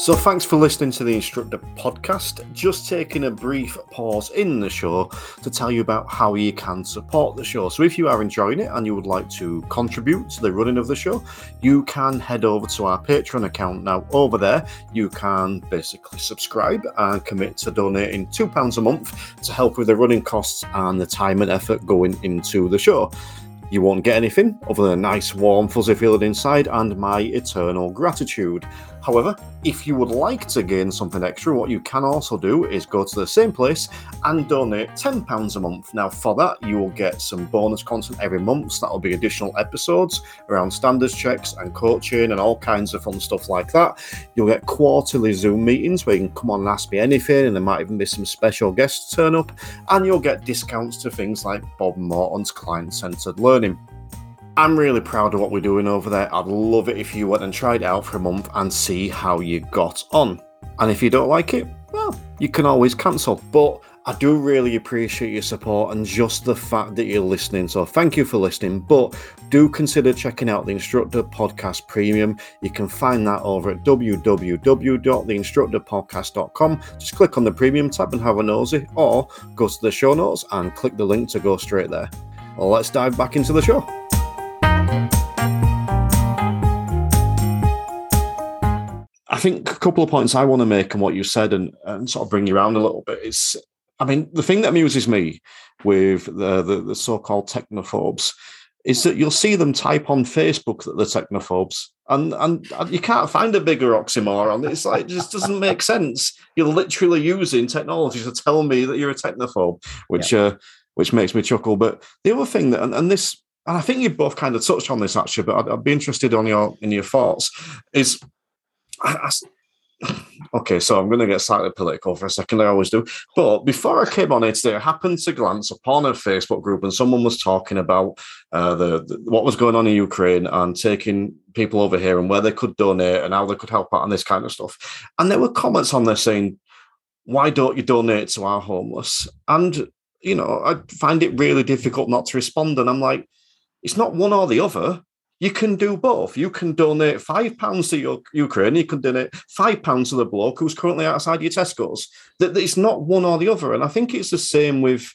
So, thanks for listening to the Instructor podcast. Just taking a brief pause in the show to tell you about how you can support the show. So, if you are enjoying it and you would like to contribute to the running of the show, you can head over to our Patreon account. Now, over there, you can basically subscribe and commit to donating £2 a month to help with the running costs and the time and effort going into the show. You won't get anything other than a nice, warm, fuzzy feeling inside and my eternal gratitude. However, if you would like to gain something extra, what you can also do is go to the same place and donate £10 a month. Now, for that, you will get some bonus content every month. So that'll be additional episodes around standards checks and coaching and all kinds of fun stuff like that. You'll get quarterly Zoom meetings where you can come on and ask me anything, and there might even be some special guests turn up. And you'll get discounts to things like Bob Morton's client centered learning. I'm really proud of what we're doing over there. I'd love it if you went and tried it out for a month and see how you got on. And if you don't like it, well, you can always cancel. But I do really appreciate your support and just the fact that you're listening. So thank you for listening. But do consider checking out the Instructor Podcast Premium. You can find that over at www.theinstructorpodcast.com. Just click on the Premium tab and have a nosy, or go to the show notes and click the link to go straight there. Let's dive back into the show. I think a couple of points I want to make on what you said and, and sort of bring you around a little bit is, I mean, the thing that amuses me with the, the, the so-called technophobes is that you'll see them type on Facebook that they're technophobes, and and you can't find a bigger oxymoron. It's like it just doesn't make sense. You're literally using technology to tell me that you're a technophobe, which yeah. uh, which makes me chuckle. But the other thing that, and, and this, and I think you both kind of touched on this actually, but I'd, I'd be interested on your in your thoughts is I, I, okay, so I'm going to get slightly political for a second. I always do. But before I came on here today, I happened to glance upon a Facebook group, and someone was talking about uh, the, the, what was going on in Ukraine and taking people over here and where they could donate and how they could help out and this kind of stuff. And there were comments on there saying, "Why don't you donate to our homeless?" And you know, I find it really difficult not to respond. And I'm like, it's not one or the other you can do both. You can donate five pounds to your Ukraine. You can donate five pounds to the bloke who's currently outside your Tesco's. That it's not one or the other. And I think it's the same with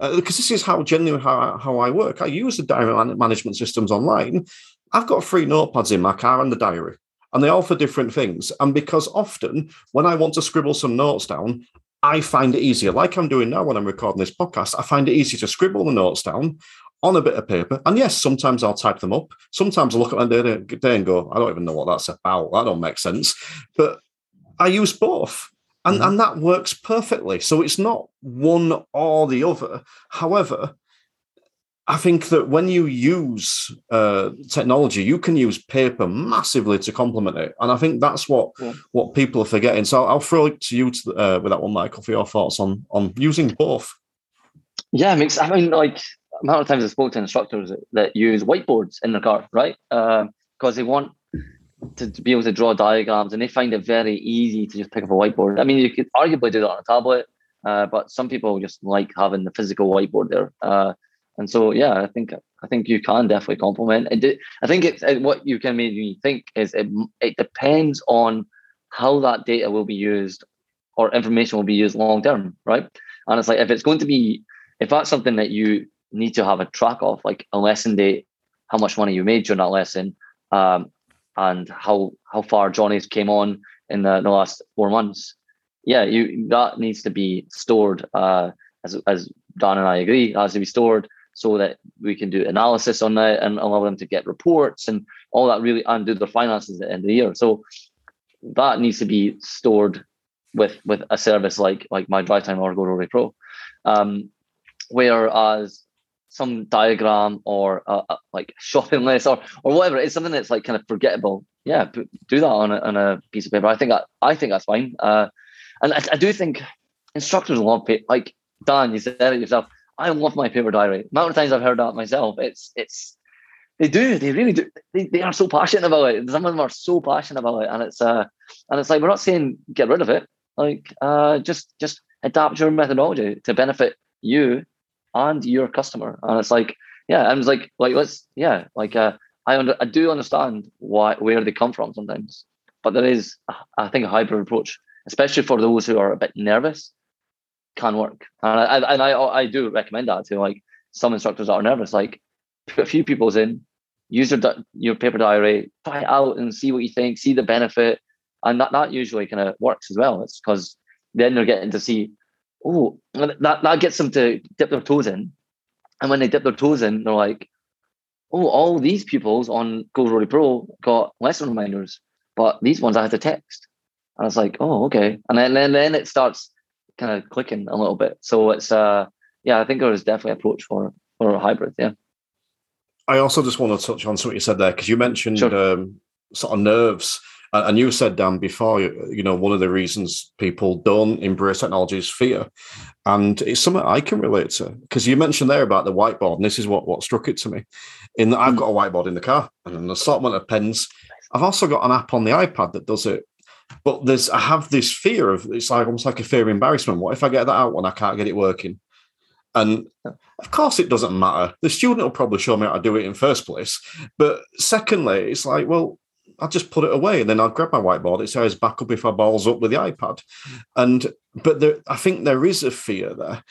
uh, because this is how genuinely how, how I work. I use the diary management systems online. I've got three notepads in my car and the diary, and they all for different things. And because often when I want to scribble some notes down, I find it easier, like I'm doing now when I'm recording this podcast. I find it easier to scribble the notes down on a bit of paper. And yes, sometimes I'll type them up. Sometimes I look at my day and go, I don't even know what that's about. That don't make sense. But I use both. And, mm-hmm. and that works perfectly. So it's not one or the other. However, I think that when you use uh, technology, you can use paper massively to complement it, and I think that's what yeah. what people are forgetting. So I'll, I'll throw it to you to, uh, with that one, Michael, for your thoughts on on using both. Yeah, I mean, like amount of times I spoke to instructors that use whiteboards in their car, right? Because uh, they want to, to, be able to draw diagrams and they find it very easy to just pick up a whiteboard. I mean, you could arguably do that on a tablet, uh, but some people just like having the physical whiteboard there. Uh, and so, yeah, I think I think you can definitely complement. It, I think it's it, what you can make me think is it, it depends on how that data will be used or information will be used long term, right? And it's like if it's going to be if that's something that you need to have a track of like a lesson date, how much money you made during that lesson, um, and how how far Johnny's came on in the, the last four months. Yeah, you that needs to be stored. Uh, as as Dan and I agree, has to be stored so that we can do analysis on that and allow them to get reports and all that really and do their finances at the end of the year. So that needs to be stored with with a service like like my drive time or Go GoRoadie Pro. Um, whereas some diagram or a, a, like shopping list or or whatever. It's something that's like kind of forgettable. Yeah, do that on a, on a piece of paper. I think that I think that's fine. Uh, and I, I do think instructors love paper. Like Dan, you said it yourself. I love my paper diary. The amount of times I've heard that myself, it's it's they do, they really do. They, they are so passionate about it. Some of them are so passionate about it, and it's uh and it's like we're not saying get rid of it. Like uh just just adapt your methodology to benefit you and your customer. And it's like, yeah, it's like, like let's, yeah, like uh, I under, I do understand why where they come from sometimes, but there is, I think, a hybrid approach, especially for those who are a bit nervous, can work. And I and I I do recommend that to like some instructors that are nervous, like put a few people's in, use your your paper diary, try it out and see what you think, see the benefit, and that that usually kind of works as well. It's because then they're getting to see oh, that, that gets them to dip their toes in. And when they dip their toes in, they're like, oh, all these pupils on GoRoadie Pro got lesson reminders. but these ones I had to text. And I was like, oh, okay. And then, then, then it starts kind of clicking a little bit. So it's, uh, yeah, I think there is definitely approach for, for a hybrid. Yeah. I also just want to touch on something you said there because you mentioned sure. um, sort of nerves. And you said, Dan, before, you know, one of the reasons people don't embrace technology is fear. And it's something I can relate to because you mentioned there about the whiteboard. And this is what, what struck it to me in that I've hmm. got a whiteboard in the car and an assortment of pens. I've also got an app on the iPad that does it. But there's, I have this fear of it's like almost like a fear of embarrassment. What if I get that out when I can't get it working? And of course, it doesn't matter. The student will probably show me how to do it in first place. But secondly, it's like, well, I'll just put it away and then I'll grab my whiteboard. It says back up if I balls up with the iPad. And but there, I think there is a fear there,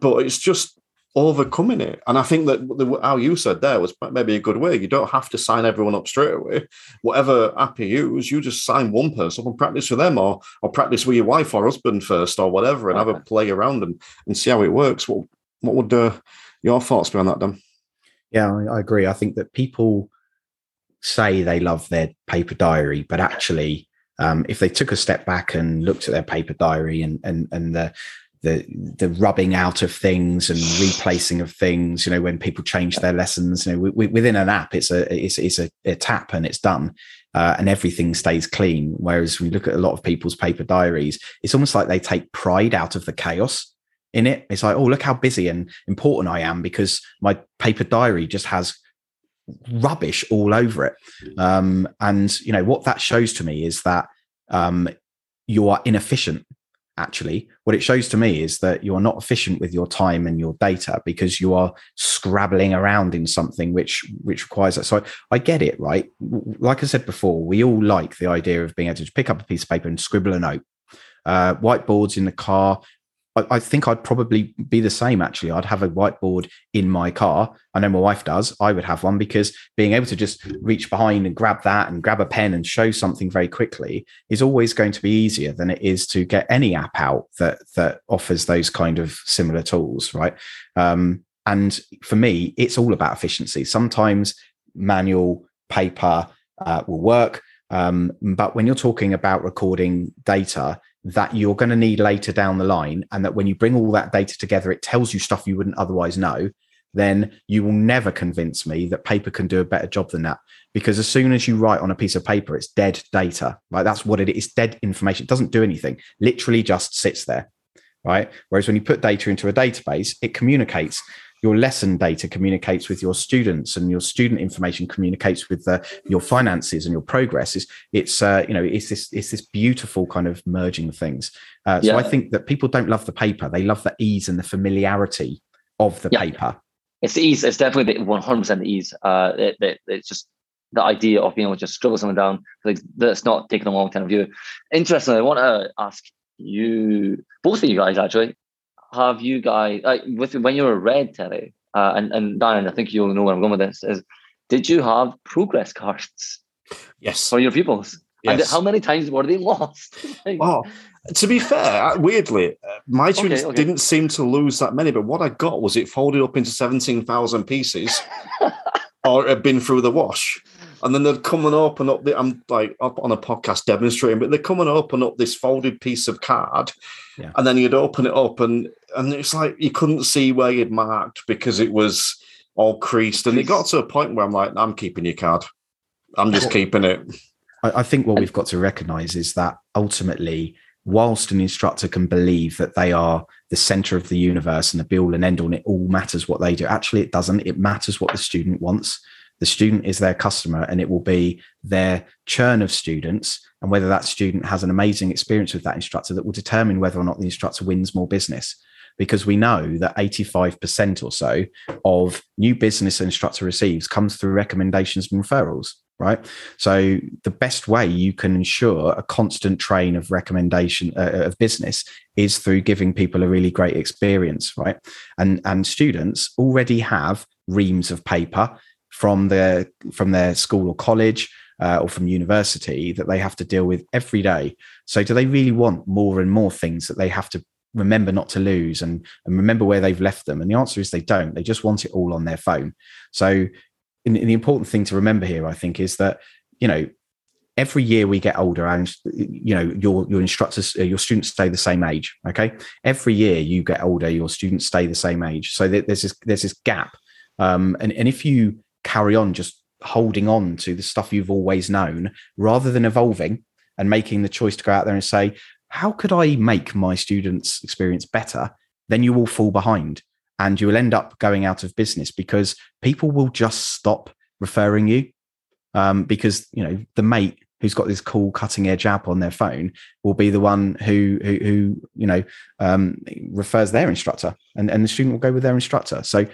but it's just overcoming it. And I think that the, how you said there was maybe a good way. You don't have to sign everyone up straight away. Whatever app you use, you just sign one person up and practice with them, or or practice with your wife or husband first, or whatever, and have a play around and and see how it works. What what would uh, your thoughts be on that, Dan? Yeah, I, I agree. I think that people say they love their paper diary, but actually, um, if they took a step back and looked at their paper diary and and and the the the rubbing out of things and replacing of things, you know, when people change their lessons, you know, within an app, it's a it's it's a, a tap and it's done. Uh, and everything stays clean. Whereas we look at a lot of people's paper diaries, it's almost like they take pride out of the chaos in it. It's like, oh, look how busy and important I am because my paper diary just has rubbish all over it. Um, and you know what that shows to me is that um, you are inefficient. Actually, what it shows to me is that you are not efficient with your time and your data because you are scrabbling around in something which which requires that. So I, I get it, right? Like I said before, we all like the idea of being able to pick up a piece of paper and scribble a note. Uh, whiteboards in the car I, think I'd probably be the same. Actually, I'd have a whiteboard in my car. I know my wife does. I would have one because being able to just reach behind and grab that and grab a pen and show something very quickly is always going to be easier than it is to get any app out that that offers those kind of similar tools, right? Um, and for me, it's all about efficiency. Sometimes manual paper uh, will work. Um, but when you're talking about recording data, that you're going to need later down the line, and that when you bring all that data together, it tells you stuff you wouldn't otherwise know, then you will never convince me that paper can do a better job than that. Because as soon as you write on a piece of paper, it's dead data, right? That's what it is. It's dead information. It doesn't do anything, literally just sits there, right? Whereas when you put data into a database, it communicates your lesson data communicates with your students and your student information communicates with uh, your finances and your progress is it's uh, you know it's this it's this beautiful kind of merging things uh, so yeah. i think that people don't love the paper they love the ease and the familiarity of the yeah. paper it's the ease it's definitely the 100% the ease uh it, it, it's just the idea of being able to just scribble something down like that's not taking a long time of view interestingly i want to ask you both of you guys actually have you guys like with when you were red Terry uh, and and Darren, I think you'll know where I'm going with this. Is did you have progress cards? Yes, for your pupils. Yes. And how many times were they lost? like, oh, to be fair, weirdly, uh, my students okay, okay. didn't seem to lose that many. But what I got was it folded up into seventeen thousand pieces, or it had been through the wash and then they'd come and open up the I'm like up on a podcast demonstrating, but they'd come and open up this folded piece of card, yeah. and then you'd open it up and and it's like you couldn't see where you'd marked because it was all creased. And it got to a point where I'm like, I'm keeping your card. I'm just keeping it. I, I think what we've got to recognize is that ultimately, whilst an instructor can believe that they are the center of the universe and the be all and end all, and it all matters what they do, actually, it doesn't. It matters what the student wants the student is their customer and it will be their churn of students and whether that student has an amazing experience with that instructor that will determine whether or not the instructor wins more business. Because we know that 85% or so of new business an instructor receives comes through recommendations and referrals right? So the best way you can ensure a constant train of recommendation uh, of business is through giving people a really great experience right? And and students already have reams of paper from their from their school or college uh, or from university that they have to deal with every day. So, do they really want more and more things that they have to remember not to lose and, and remember where they've left them? And the answer is they don't. They just want it all on their phone. So, in, in the important thing to remember here, I think, is that you know every year we get older and you know your your instructors uh, your students stay the same age okay every year you get older your students stay the same age so there's this there's this gap um, and, and if you carry on just holding on to the stuff you've always known rather than evolving and making the choice to go out there and say how could i make my students experience better? Then you will fall behind and you will end up going out of business because people will just stop referring you um, because you know the mate who's got this cool cutting edge app on their phone will be the one who who, who you know um, refers their instructor and, and the student will go with their instructor. So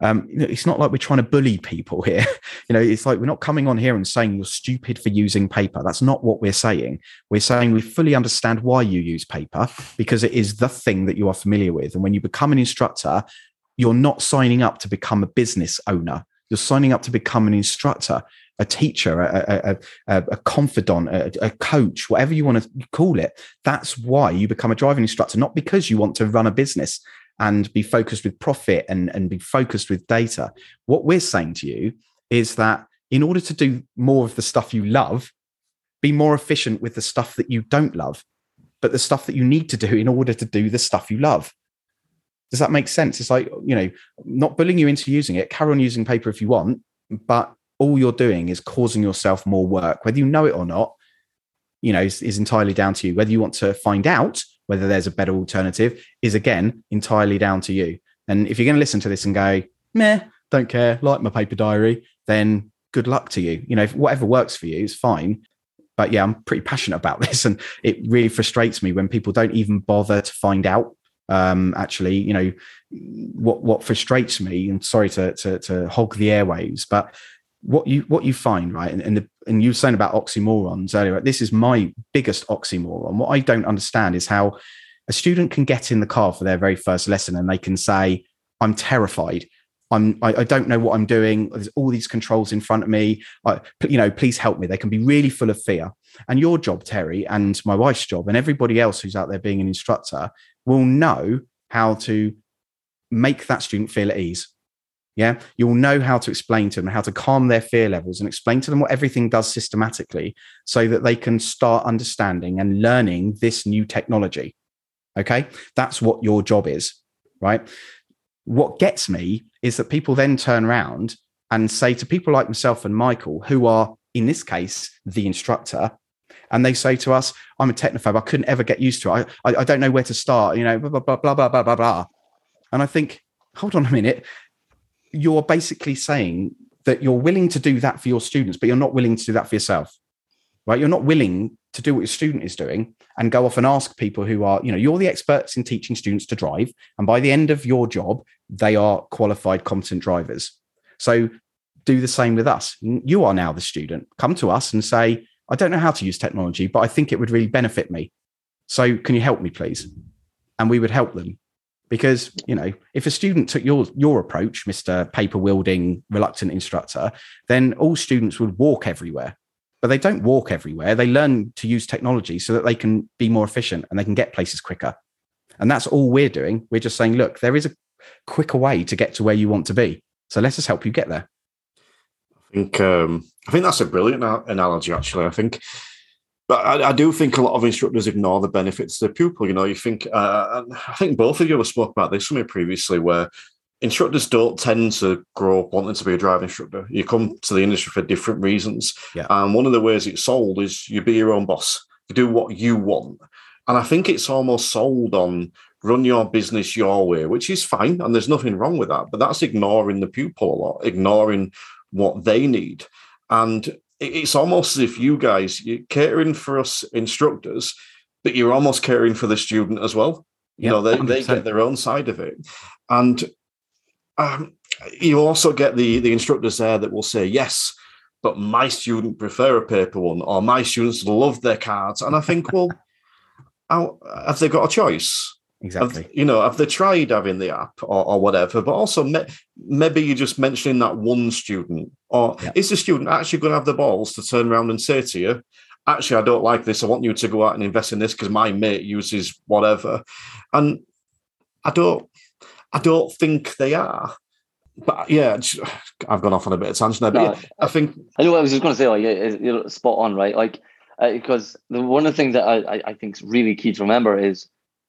um, you know, it's not like we're trying to bully people here. you know, it's like we're not coming on here and saying you're stupid for using paper. That's not what we're saying. We're saying we fully understand why you use paper because it is the thing that you are familiar with. And when you become an instructor, you're not signing up to become a business owner. You're signing up to become an instructor a teacher, a, a, a, a confidant, a, a, coach, whatever you want to call it. That's why you become a driving instructor, not because you want to run a business and be focused with profit and, and be focused with data. What we're saying to you is that in order to do more of the stuff you love, be more efficient with the stuff that you don't love, but the stuff that you need to do in order to do the stuff you love. Does that make sense? It's like, you know, not bullying you into using it. Carry on using paper if you want, but all you're doing is causing yourself more work, whether you know it or not. You know, is, is entirely down to you. Whether you want to find out whether there's a better alternative is again entirely down to you. And if you're going to listen to this and go, meh, don't care, like my paper diary, then good luck to you. You know, whatever works for you is fine. But yeah, I'm pretty passionate about this, and it really frustrates me when people don't even bother to find out. Um, actually, you know, what what frustrates me, and sorry to to, to hog the airwaves, but what you what you find right? And, and, the, and you were saying about oxymorons earlier this is my biggest oxymoron. What i don't understand is how a student can get in the car for their very first lesson and they can say i'm terrified. I'm I, I don't know what i'm doing. There's all these controls in front of me. I, you know please help me. They can be really full of fear. And your job terry and my wife's job and everybody else who's out there being an instructor will know how to make that student feel at ease yeah, you'll know how to explain to them how to calm their fear levels and explain to them what everything does systematically so that they can start understanding and learning this new technology. Okay, that's what your job is, right? What gets me is that people then turn around and say to people like myself and Michael, who are in this case the instructor, and they say to us, "I'm a technophobe. I couldn't ever get used to it. I, I, I don't know where to start." You know, blah blah blah blah blah blah blah. And I think, hold on a minute you're basically saying that you're willing to do that for your students, but you're not willing to do that for yourself, right? You're not willing to do what your student is doing and go off and ask people who are, you know, you're the experts in teaching students to drive. And by the end of your job, they are qualified, competent drivers. So do the same with us. You are now the student. Come to us and say, I don't know how to use technology, but I think it would really benefit me. So can you help me, please? And we would help them because you know if a student took your your approach mr paper wielding reluctant instructor then all students would walk everywhere. But they don't walk everywhere. They learn to use technology so that they can be more efficient and they can get places quicker. And that's all we're doing. We're just saying look there is a quicker way to get to where you want to be. So let us help you get there. I think um, i think that's a brilliant analogy actually. I think but I, I, do think a lot of instructors ignore the benefits to the pupil. You know, you think, uh, I think both of you have spoke about this with me previously, where instructors don't tend to grow up wanting to be a driving instructor. You come to the industry for different reasons. Yeah. And one of the ways it's sold is you be your own boss, you do what you want. And I think it's almost sold on run your business your way, which is fine. And there's nothing wrong with that. But that's ignoring the pupil a lot, ignoring what they need. And it's almost as if you guys you're catering for us instructors, but you're almost catering for the student as well. You yep, know, they, they get their own side of it. And um, you also get the, the instructors there that will say, yes, but my student prefer a paper one, or my students love their cards. And I think, well, how, have they got a choice? Exactly. Have, you know, have they tried having the app or, or whatever? But also, me, maybe you're just mentioning that one student, or yeah. is the student actually going to have the balls to turn around and say to you, actually, I don't like this. I want you to go out and invest in this because my mate uses whatever. And I don't, I don't think they are. but yeah, I've gone off on a bit of tangent there. But no, yeah, I think I know what I was just going to say. Like, you're spot on, right? Like, uh, because the, one of the things that I, I think is really key to remember is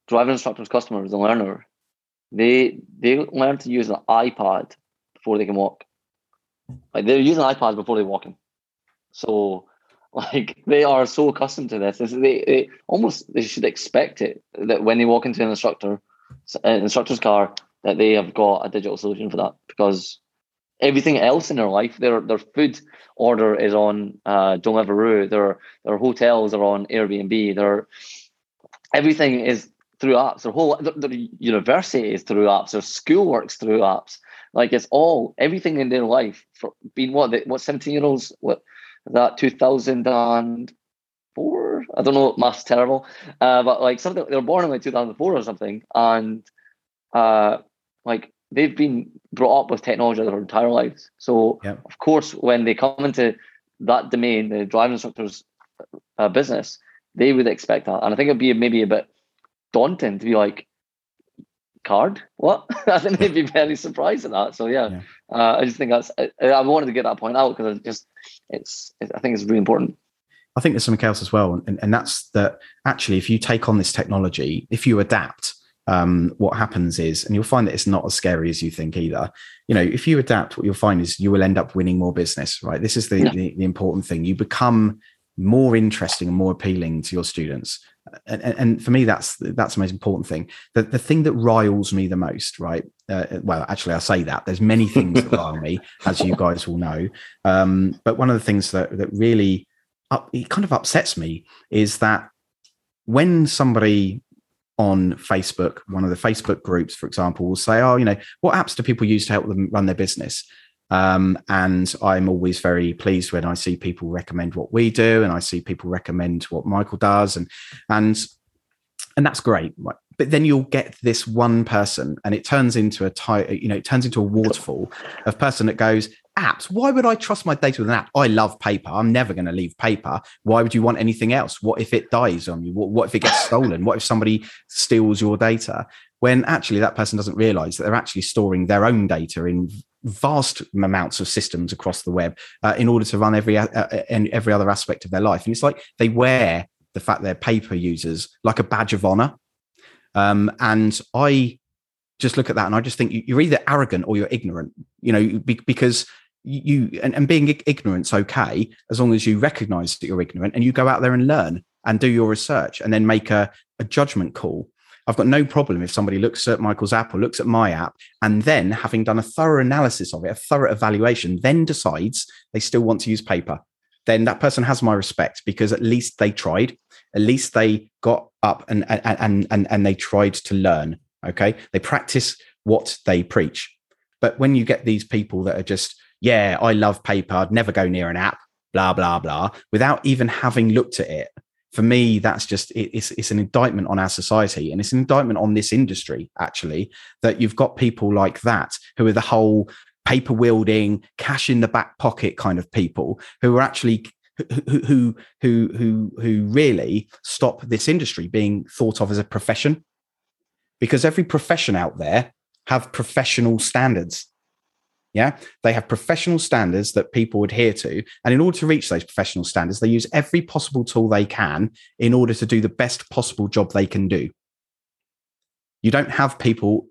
driving instructors, customers, the learner, they they learn to use an iPad before they can walk. Like they're using iPads before they're walking. So like they are so accustomed to this. They, they almost they should expect it that when they walk into an instructor, an instructor's car, that they have got a digital solution for that because everything else in their life, their their food order is on uh, Deliveroo, their their hotels are on Airbnb, their everything is through apps. Their whole their, their university is through apps. Their school works through apps. Like it's all everything in their life. For being what they, what seventeen year olds what that two thousand and four. I don't know. Math's terrible, uh, but like something they were born in like two thousand four or something, and uh, like they've been brought up with technology their entire lives. So yep. of course, when they come into that domain, the driving instructors uh, business, they would expect that, and I think it'd be maybe a bit daunting to be like, card, what? I think they'd be very surprised at that. So yeah, yeah. Uh, I just think that's I, I, wanted to get that point out because it's just it's, it's I think it's really important. I think there's something else as well, and, and that's that actually, if you take on this technology, if you adapt, um, what happens is, and you'll find that it's not as scary as you think either. You know, if you adapt, what you'll find is you will end up winning more business, right? This is the, yeah. the, the, important thing. You become more interesting and more appealing to your students. And, and, for me, that's that's the most important thing. The, the thing that riles me the most, right? Uh, well, actually, I say that there's many things that rile me, as you guys will know. Um, but one of the things that that really up, it kind of upsets me is that when somebody on Facebook, one of the Facebook groups, for example, will say, "Oh, you know, what apps do people use to help them run their business?" Um, and I'm always very pleased when I see people recommend what we do, and I see people recommend what Michael does, and and and that's great. But then you'll get this one person, and it turns into a tie, you know, it turns into a waterfall of person that goes, apps. Why would I trust my data with an app? I love paper. I'm never going to leave paper. Why would you want anything else? What if it dies on you? What, what if it gets stolen? What if somebody steals your data? When actually that person doesn't realize that they're actually storing their own data in vast amounts of systems across the web uh, in order to run every uh, uh every other aspect of their life. And it's like they wear the fact they're paper users like a badge of honor. Um, and I just look at that and I just think you're either arrogant or you're ignorant, you know, because you and, and being ignorant's okay as long as you recognize that you're ignorant and you go out there and learn and do your research and then make a, a judgment call. I've got no problem if somebody looks at Michael's app or looks at my app and then, having done a thorough analysis of it, a thorough evaluation, then decides they still want to use paper. Then that person has my respect because at least they tried, at least they got up and and and and, they tried to learn. Okay, they practice what they preach. But when you get these people that are just yeah, I love paper. I'd never go near an app, blah, blah, blah, without even having looked at it. For me, that's just it's it's an indictment on our society, and it's an indictment on this industry. Actually, that you've got people like that who are the whole paper wielding, cash in the back pocket kind of people who are actually who who who who who really stop this industry being thought of as a profession because every profession out there have professional standards yeah. They have professional standards that people adhere to. And in order to reach those professional standards, they use every possible tool they can in order to do the best possible job they can do. You don't have people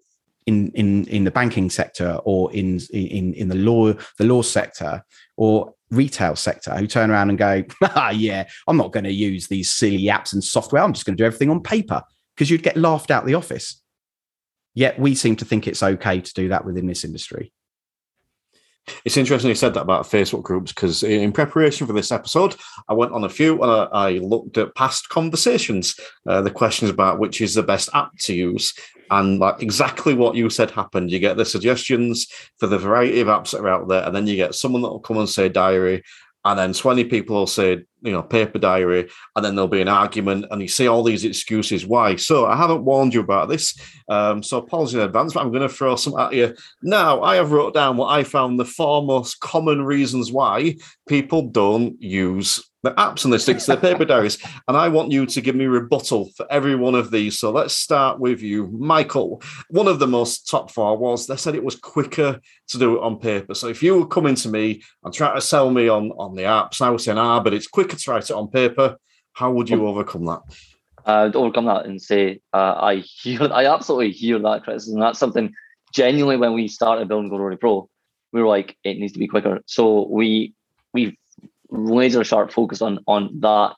in, in, in the banking sector or in, in, in the law, the law sector or retail sector who turn around and go, ah, yeah, I'm not going to use these silly apps and software. I'm just going to do everything on paper because you'd get laughed out of the office. Yet we seem to think it's okay to do that within this industry. It's interesting you said that about Facebook groups because in preparation for this episode, I went on a few and I, looked at past conversations, uh, the questions about which is the best app to use. And like exactly what you said happened. You get the suggestions for the variety of apps that are out there, and then you get someone that will come and say diary, and then 20 people will say, you know, paper diary, and then there'll be an argument, and you see all these excuses why. So I haven't warned you about this. Um, so apologies in advance, but I'm going to throw some at you. Now, I have wrote down what I found the four most common reasons why people don't use the apps and the sticks to the paper diaries. And I want you to give me rebuttal for every one of these. So let's start with you, Michael. One of the most top four was they said it was quicker to do it on paper. So if you were coming to me and trying to sell me on, on the apps, I was saying, ah, but it's quicker to write it on paper. How would you overcome that? I'd overcome that and say, uh, I hear, I absolutely hear that criticism. That's something genuinely when we started building GoRoadie Pro, we were like, it needs to be quicker. So we we laser sharp focus on on that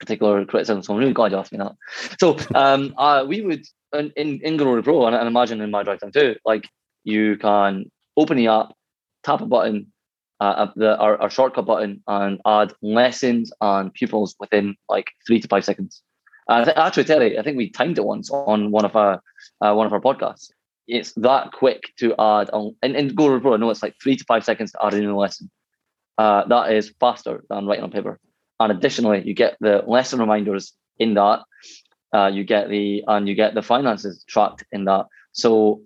particular criticism. So I'm really glad you asked me that. So um, uh, we would in in, in GoRoadie Pro and, and imagine in my drive time too, like you can open the app, tap a button, uh, the our, our shortcut button, and add lessons and pupils within like three to five seconds. Uh, actually, Terry, I think we timed it once on one of our uh, one of our podcasts. It's that quick to add on, and, and Go Pro. I know it's like three to five seconds to add in a lesson uh, that is faster than writing on paper. And additionally, you get the lesson reminders in that. Uh, you get the and you get the finances tracked in that. So,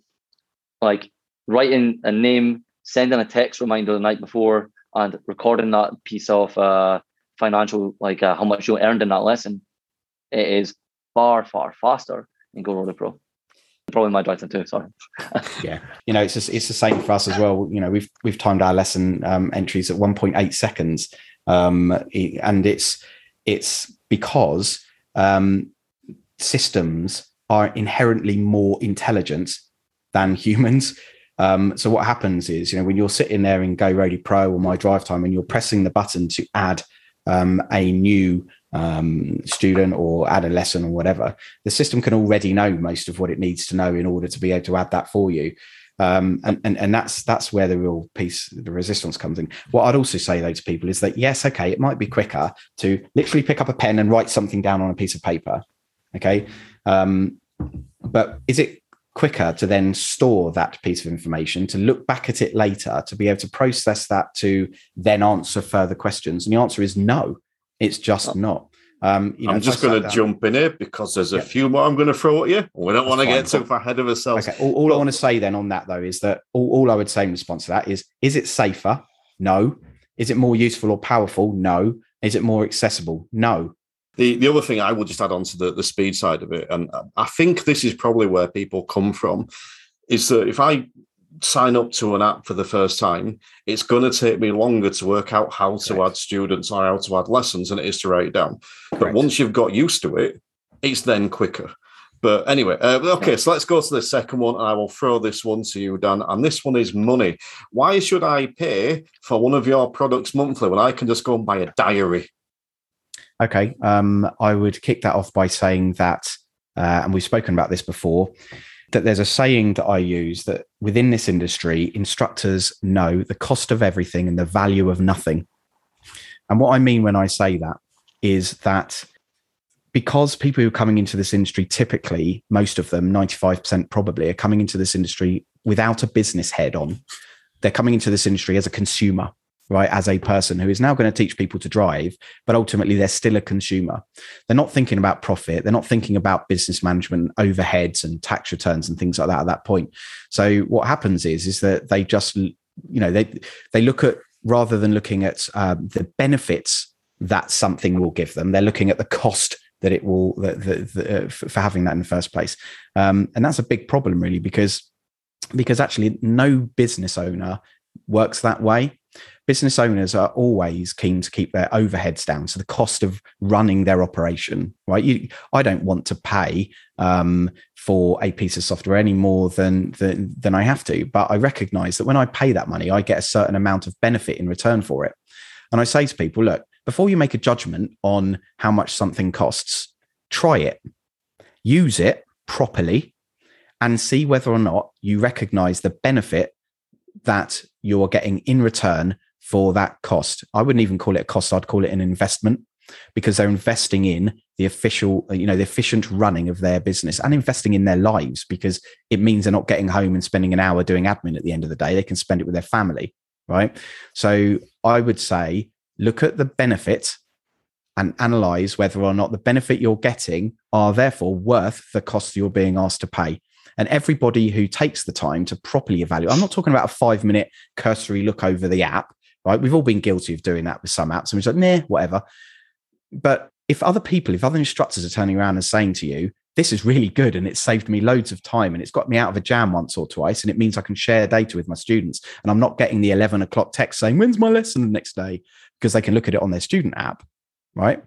like writing a name, sending a text reminder the night before, and recording that piece of uh, financial, like uh, how much you earned in that lesson, it is far far faster in GoRoadie Pro probably my drive too. Sorry. yeah, you know, it's just, it's the same for us as well. You know, we've we've timed our lesson um, entries at 1.8 seconds, um, and it's it's because um, systems are inherently more intelligent than humans. Um, so what happens is, you know, when you're sitting there in GoRoadie Pro or My Drive Time, and you're pressing the button to add um, a new um, student or adolescent or whatever, the system can already know most of what it needs to know in order to be able to add that for you. Um, and, and and that's that's where the real piece, the resistance comes in. What I'd also say though to people is that yes, okay, it might be quicker to literally pick up a pen and write something down on a piece of paper, okay, um, but is it quicker to then store that piece of information, to look back at it later, to be able to process that, to then answer further questions? And the answer is no. It's just not. Um, you know, I'm just going to jump in here because there's a few more I'm going to throw at you. We don't want to get too far ahead of ourselves. Okay. All, all I want to say then on that though is that all, all I would say in response to that is: Is it safer? No. Is it more useful or powerful? No. Is it more accessible? No. The the other thing I will just add on to the, the speed side of it, and I think this is probably where people come from, is that if I sign up to an app for the first time, it's going to take me longer to work out how to add students or how to add lessons than it is to write it down. But once you've got used to it, it's then quicker. But anyway, uh, okay, so let's go to the second one, and I will throw this one to you, Dan. And this one is money. Why should I pay for one of your products monthly when I can just go and buy a diary? Okay, um, I would kick that off by saying that, uh, and we've spoken about this before that there's a saying that I use that within this industry, instructors know the cost of everything and the value of nothing. And what I mean when I say that is that because people who are coming into this industry, typically, most of them, 95% probably, are coming into this industry without a business head on. They're coming into this industry as a consumer right, as a person who is now going to teach people to drive, but ultimately they're still a consumer. They're not thinking about profit. They're not thinking about business management, overheads, and tax returns and things like that at that point. So what happens is, is that they just, you know, they they look at rather than looking at uh, the benefits that something will give them, they're looking at the cost that it will the, the, the, uh, for having that in the first place, um, and that's a big problem really because because actually no business owner works that way business owners are always keen to keep their overheads down. So the cost of running their operation right? You, i don't want to pay um, for a piece of software any more than, than than i have to. But i recognize that when i pay that money i get a certain amount of benefit in return for it. And i say to people look before you make a judgment on how much something costs try it. Use it properly and see whether or not you recognize the benefit that you're getting in return for that cost. I wouldn't even call it a cost, I'd call it an investment because they're investing in the official, you know, the efficient running of their business and investing in their lives because it means they're not getting home and spending an hour doing admin at the end of the day. They can spend it with their family, right? So I would say look at the benefit and analyze whether or not the benefit you're getting are therefore worth the cost you're being asked to pay. And everybody who takes the time to properly evaluate, I'm not talking about a five minute cursory look over the app right? We've all been guilty of doing that with some apps, and we're like, nah, whatever. But if other people, if other instructors are turning around and saying to you, this is really good and it's saved me loads of time and it's got me out of a jam once or twice and it means I can share data with my students and I'm not getting the 11 o'clock text saying, when's my lesson the next day? Because they can look at it on their student app, right?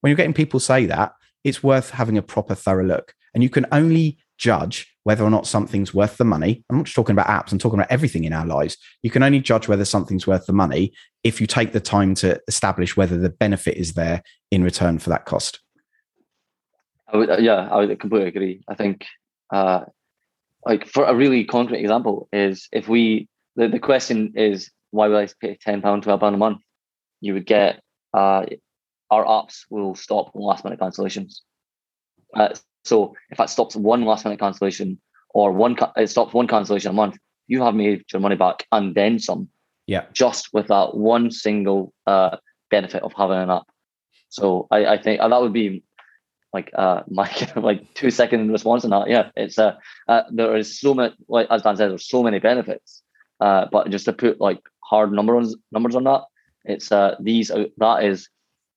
When you're getting people say that, it's worth having a proper thorough look. And you can only judge whether or not something's worth the money. I'm not just talking about apps, I'm talking about everything in our lives. You can only judge whether something's worth the money if you take the time to establish whether the benefit is there in return for that cost. I would, uh, yeah, I would completely agree. I think, uh, like for a really concrete example, is if we the, the question is why would I pay ten pound, twelve pound a month? You would get uh, our apps will stop last minute cancellations. Uh, so if that stops one last minute cancellation or one it stops one cancellation a month, you have made your money back and then some. Yeah. Just with that one single uh, benefit of having an app. So I, I think that would be like uh my like two second response on that. Yeah, it's uh, uh there is so many like as Dan said, there's so many benefits. Uh, but just to put like hard numbers numbers on that, it's uh these uh, that is,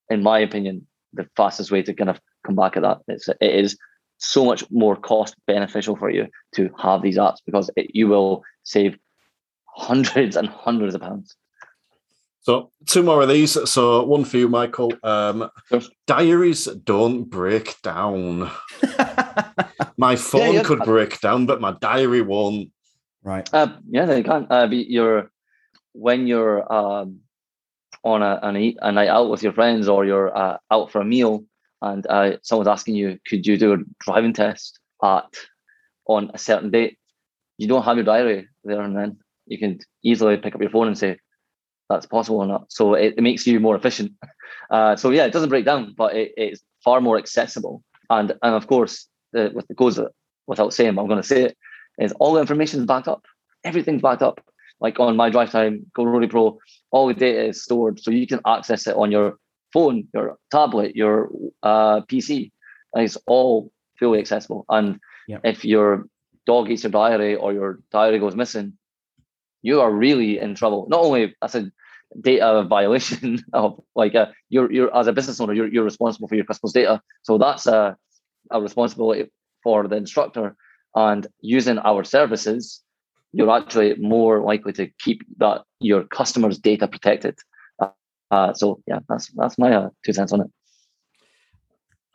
in my opinion, the fastest way to kind of come back at that. It's it is so much more cost beneficial for you to have these apps because it, you will save hundreds and hundreds of pounds. So two more of these. So one for you, Michael. Um, sure. Diaries don't break down. my phone yeah, yeah. could break down, but my diary won't. Right. Uh, yeah, they can. Uh, you're when you're um, on a, an eat, a night out with your friends, or you're uh, out for a meal, and uh, someone's asking you, "Could you do a driving test at on a certain date?" You don't have your diary there and then. You can easily pick up your phone and say, that's possible or not. So it, it makes you more efficient. Uh, so yeah, it doesn't break down, but it, it's far more accessible. And and of course, the, with the goes without saying, I'm going to say it is all the information is backed up. Everything's backed up. Like on my drive time, GoRoadie Pro, all the data is stored, so you can access it on your phone, your tablet, your uh, PC. And it's all fully accessible. And yep. if your dog eats your diary or your diary goes missing, you are really in trouble. Not only I a data violation of like uh, you're you're as a business owner you're, you're responsible for your customers data so that's a, a responsibility for the instructor and using our services you're actually more likely to keep that your customers data protected uh, so yeah that's that's my uh, two cents on it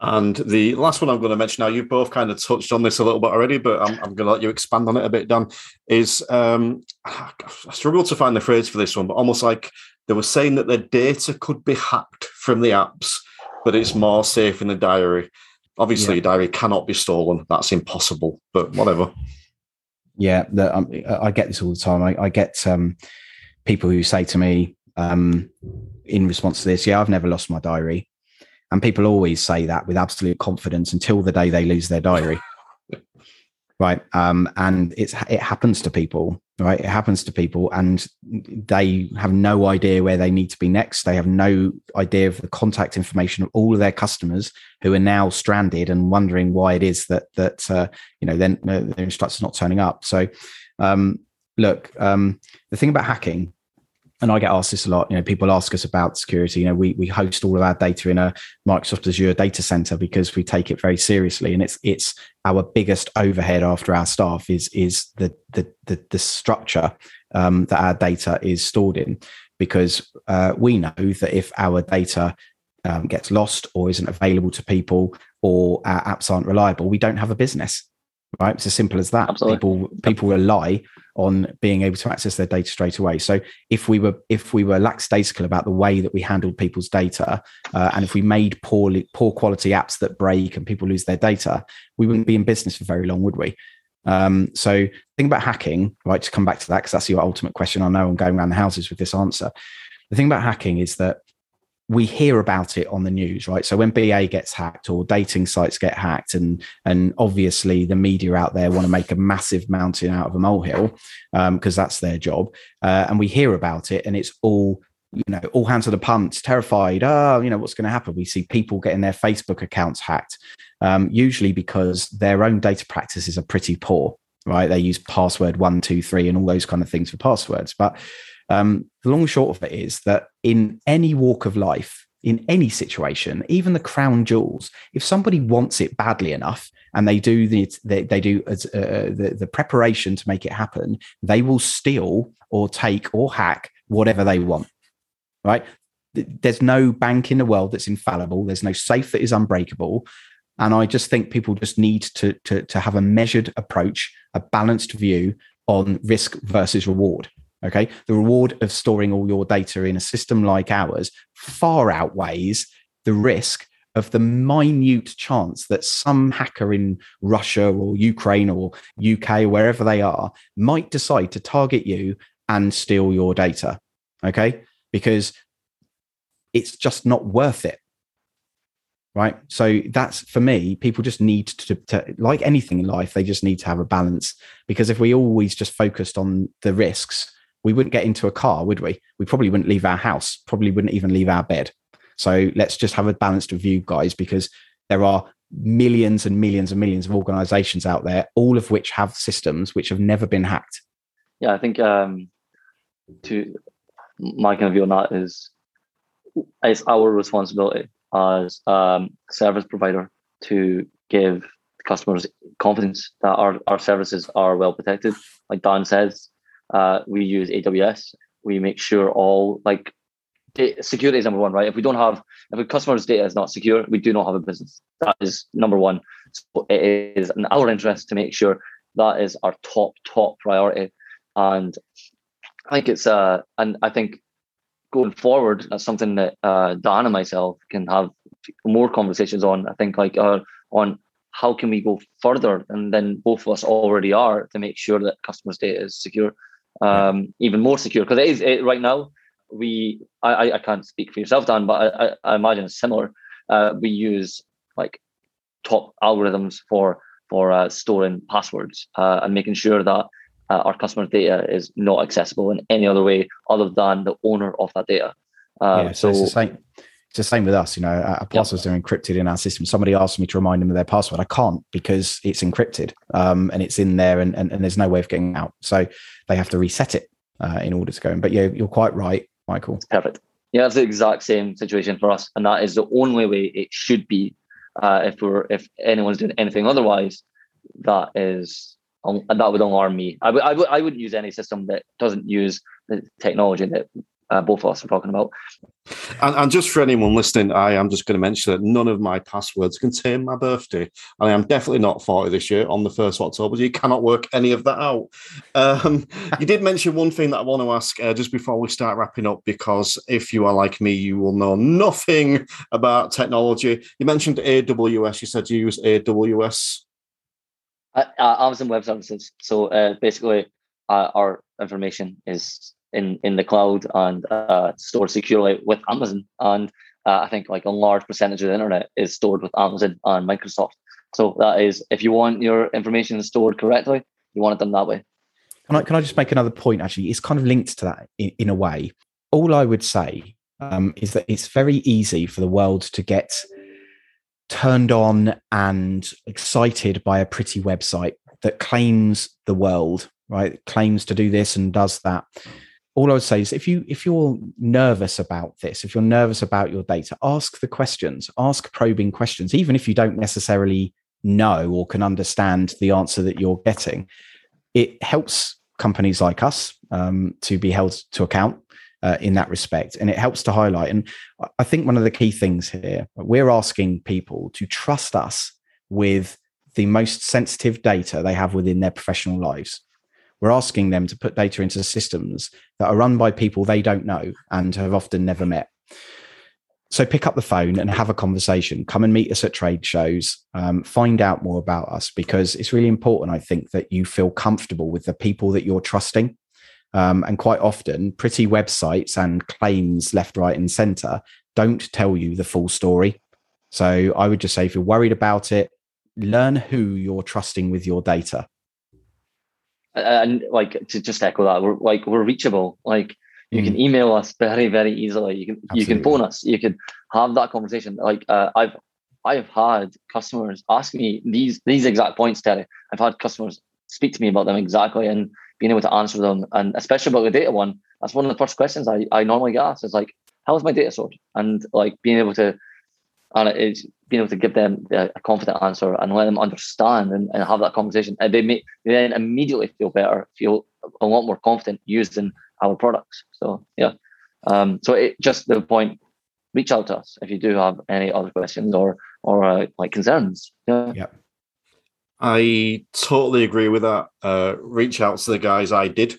and the last one I'm going to mention now, you've both kind of touched on this a little bit already, but I'm, I'm going to let you expand on it a bit, Dan. Is um, I struggle to find the phrase for this one, but almost like they were saying that their data could be hacked from the apps, but it's more safe in the diary. Obviously, yeah. your diary cannot be stolen. That's impossible, but whatever. Yeah, the, um, I get this all the time. I, I get um, people who say to me um, in response to this, "Yeah, I've never lost my diary." And people always say that with absolute confidence until the day they lose their diary. right. Um, and it's it happens to people, right? It happens to people and they have no idea where they need to be next. They have no idea of the contact information of all of their customers who are now stranded and wondering why it is that that uh, you know then uh, their instructor's not turning up. So um, look, um, the thing about hacking and I get asked this a lot. You know, people ask us about security. You know, we we host all of our data in a Microsoft Azure data center because we take it very seriously, and it's it's our biggest overhead after our staff is is the the the, the structure um, that our data is stored in, because uh, we know that if our data um, gets lost or isn't available to people or our apps aren't reliable, we don't have a business right? It's as simple as that. Absolutely. People people rely on being able to access their data straight away. So if we were if we were lackadaisical about the way that we handled people's data, uh, and if we made poorly poor quality apps that break and people lose their data, we wouldn't be in business for very long, would we? Um, so think about hacking, right? To come back to that, because that's your ultimate question. I know I'm going around the houses with this answer. The thing about hacking is that we hear about it on the news, right? So when BA gets hacked or dating sites get hacked, and and obviously the media out there want to make a massive mountain out of a molehill because um, that's their job, uh, and we hear about it, and it's all you know, all hands to the pumps, terrified. Oh, you know what's going to happen? We see people getting their Facebook accounts hacked, um, usually because their own data practices are pretty poor, right? They use password one, two, three, and all those kind of things for passwords, but Um, the long and short of it is that in any walk of life, in any situation, even the crown jewels, if somebody wants it badly enough and they do the they, they do uh, the, the preparation to make it happen, they will steal or take or hack whatever they want. Right? There's no bank in the world that's infallible. There's no safe that is unbreakable. And I just think people just need to, to, to have a measured approach, a balanced view on risk versus reward. Okay. The reward of storing all your data in a system like ours far outweighs the risk of the minute chance that some hacker in Russia or Ukraine or UK, wherever they are, might decide to target you and steal your data. Okay. Because it's just not worth it right so that's for me people just need to, to, like anything in life they just need to have a balance because if we always just focused on the risks we wouldn't get into a car would we? We probably wouldn't leave our house probably wouldn't even leave our bed. So let's just have a balanced review, guys because there are millions and millions and millions of organizations out there all of which have systems which have never been hacked. Yeah i think um to my kind of view on that is it's our responsibility as um, service provider to give customers confidence that our, our services are well protected. Like Dan says, uh, we use AWS. We make sure all like security is number one, right? If we don't have, if a customer's data is not secure, we do not have a business. That is number one. So it is in our interest to make sure that is our top top priority. And I think it's uh, and I think going forward, that's something that uh, Dan and myself can have more conversations on. I think like uh, on how can we go further, and then both of us already are to make sure that customers' data is secure, um, even more secure. Because it is it, right now. We I, I can't speak for yourself, Dan, but I, I, imagine it's similar. Uh, we use like top algorithms for for uh, storing passwords uh, and making sure that uh, our customer data is not accessible in any other way other than the owner of that data. Uh, yeah, so, so, it's the same. It's the same with us. You know, our passwords are encrypted in our system. Somebody asks me to remind them of their password. I can't because it's encrypted um, and it's in there, and, and, and, there's no way of getting out. So they have to reset it uh, in order to go in. But yeah, you're quite right, Michael. Perfect. Yeah, it's the exact same situation for us, and that is the only way it should be. Uh, if we're if anyone's doing anything otherwise, that is um, that would alarm me. I would, I would, I wouldn't use any system that doesn't use the technology that uh, both of us are talking about. And, and, just for anyone listening, I am just going to mention that none of my passwords contain my birthday. I am definitely not 40 this year on the 1st of October. You cannot work any of that out. Um, you did mention one thing that I want to ask uh, just before we start wrapping up, because if you are like me, you will know nothing about technology. You mentioned AWS. You said you use AWS uh, uh, Amazon Web Services. So uh, basically, uh, our information is in in the cloud and uh, stored securely with Amazon. And uh, I think like a large percentage of the internet is stored with Amazon and Microsoft. So that is, if you want your information stored correctly, you want it done that way. Can I can I just make another point? Actually, it's kind of linked to that in, in a way. All I would say um, is that it's very easy for the world to get turned on and excited by a pretty website that claims the world right claims to do this and does that all i would say is if you if you're nervous about this if you're nervous about your data ask the questions ask probing questions even if you don't necessarily know or can understand the answer that you're getting it helps companies like us um, to be held to account uh, in that respect. And it helps to highlight. And I think one of the key things here, we're asking people to trust us with the most sensitive data they have within their professional lives. We're asking them to put data into systems that are run by people they don't know and have often never met. So pick up the phone and have a conversation. Come and meet us at trade shows. Um, find out more about us because it's really important, I think, that you feel comfortable with the people that you're trusting um, and quite often, pretty websites and claims left, right, and center don't tell you the full story. So I would just say if you're worried about it, learn who you're trusting with your data. And like to just echo that, we're like we're reachable. Like you mm. can email us very, very easily. You can Absolutely. you can phone us. You can have that conversation. Like uh, I've I've had customers ask me these these exact points, Terry. I've had customers speak to me about them exactly, and being able to answer them, and especially about the data one, that's one of the first questions I, I normally get asked is like, how is my data stored? And like being able to, and it's being able to give them a confident answer and let them understand and, and have that conversation. And they make they then immediately feel better, feel a lot more confident using our products. So yeah. Um, so it just the point, reach out to us if you do have any other questions or or uh, like concerns. Yeah. yeah. I totally agree with that. Uh, reach out to the guys I did.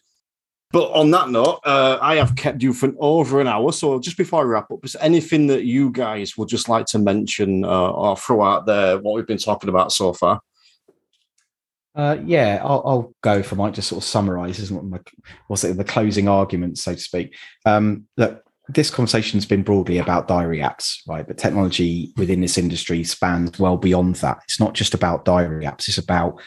But on that note, uh, I have kept you for over an hour. So just before I wrap up, is anything that you guys would just like to mention uh, or throw out there what we've been talking about so far? Uh, yeah, I'll, I'll, go if I might just sort of summarize, isn't what my it, the closing argument, so to speak. Um, look, this conversation's been broadly about diary apps, right? But technology within this industry spans well beyond that. It's not just about diary apps, it's about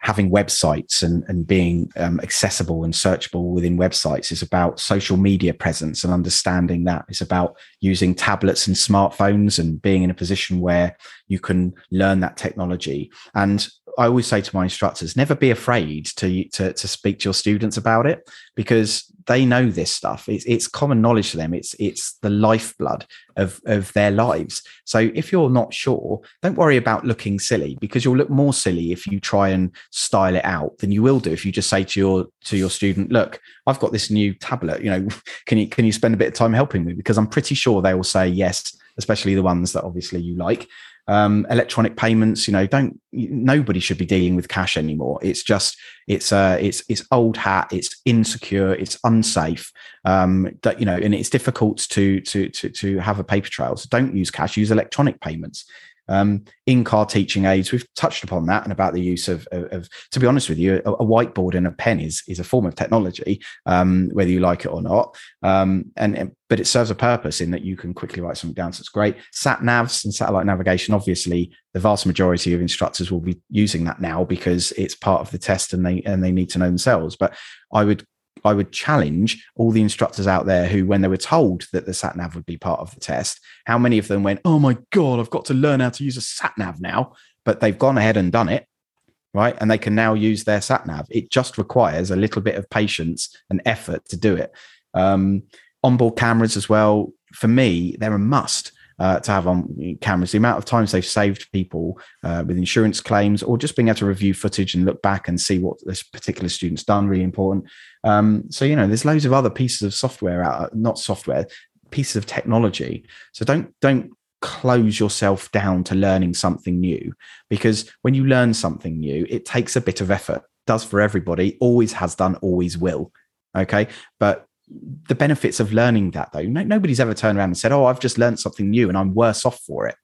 having websites and, and being um, accessible and searchable within websites. is about social media presence and understanding that. It's about using tablets and smartphones and being in a position where you can learn that technology. And I always say to my instructors, never be afraid to, to, to speak to your students about it because they know this stuff. It's, it's common knowledge to them. It's, it's the lifeblood of, of their lives. So if you're not sure, don't worry about looking silly because you'll look more silly if you try and style it out than you will do if you just say to your, to your student, look, I've got this new tablet, you know, can you, can you spend a bit of time helping me? Because I'm pretty sure they will say yes, especially the ones that obviously you like um, electronic payments you know don't nobody should be dealing with cash anymore. It's just it's uh it's it's old hat it's insecure it's unsafe um that you know and it's difficult to to to to have a paper trail. So don't use cash use electronic payments um, in-car teaching aids, we've touched upon that and about the use of, of, of to be honest with you, a, a, whiteboard and a pen is is a form of technology, um, whether you like it or not. Um, and, and, but it serves a purpose in that you can quickly write something down. So it's great. Sat navs and satellite navigation. Obviously, the vast majority of instructors will be using that now because it's part of the test and they and they need to know themselves. But I would I would challenge all the instructors out there who, when they were told that the sat nav would be part of the test, how many of them went, "Oh my god, I've got to learn how to use a sat nav now," but they've gone ahead and done it, right? And they can now use their sat nav. It just requires a little bit of patience and effort to do it. Um, onboard cameras as well. For me, they're a must uh, to have on cameras. The amount of times they've saved people uh, with insurance claims or just being able to review footage and look back and see what this particular student's done, really important. Um, so, you know, there's loads of other pieces of software out, not software, pieces of technology. So don't, don't close yourself down to learning something new because when you learn something new, it takes a bit of effort, does for everybody, always has done, always will. Okay. But the benefits of learning that though. No, nobody's ever turned around and said oh i've just learned something new and i'm worse off for it.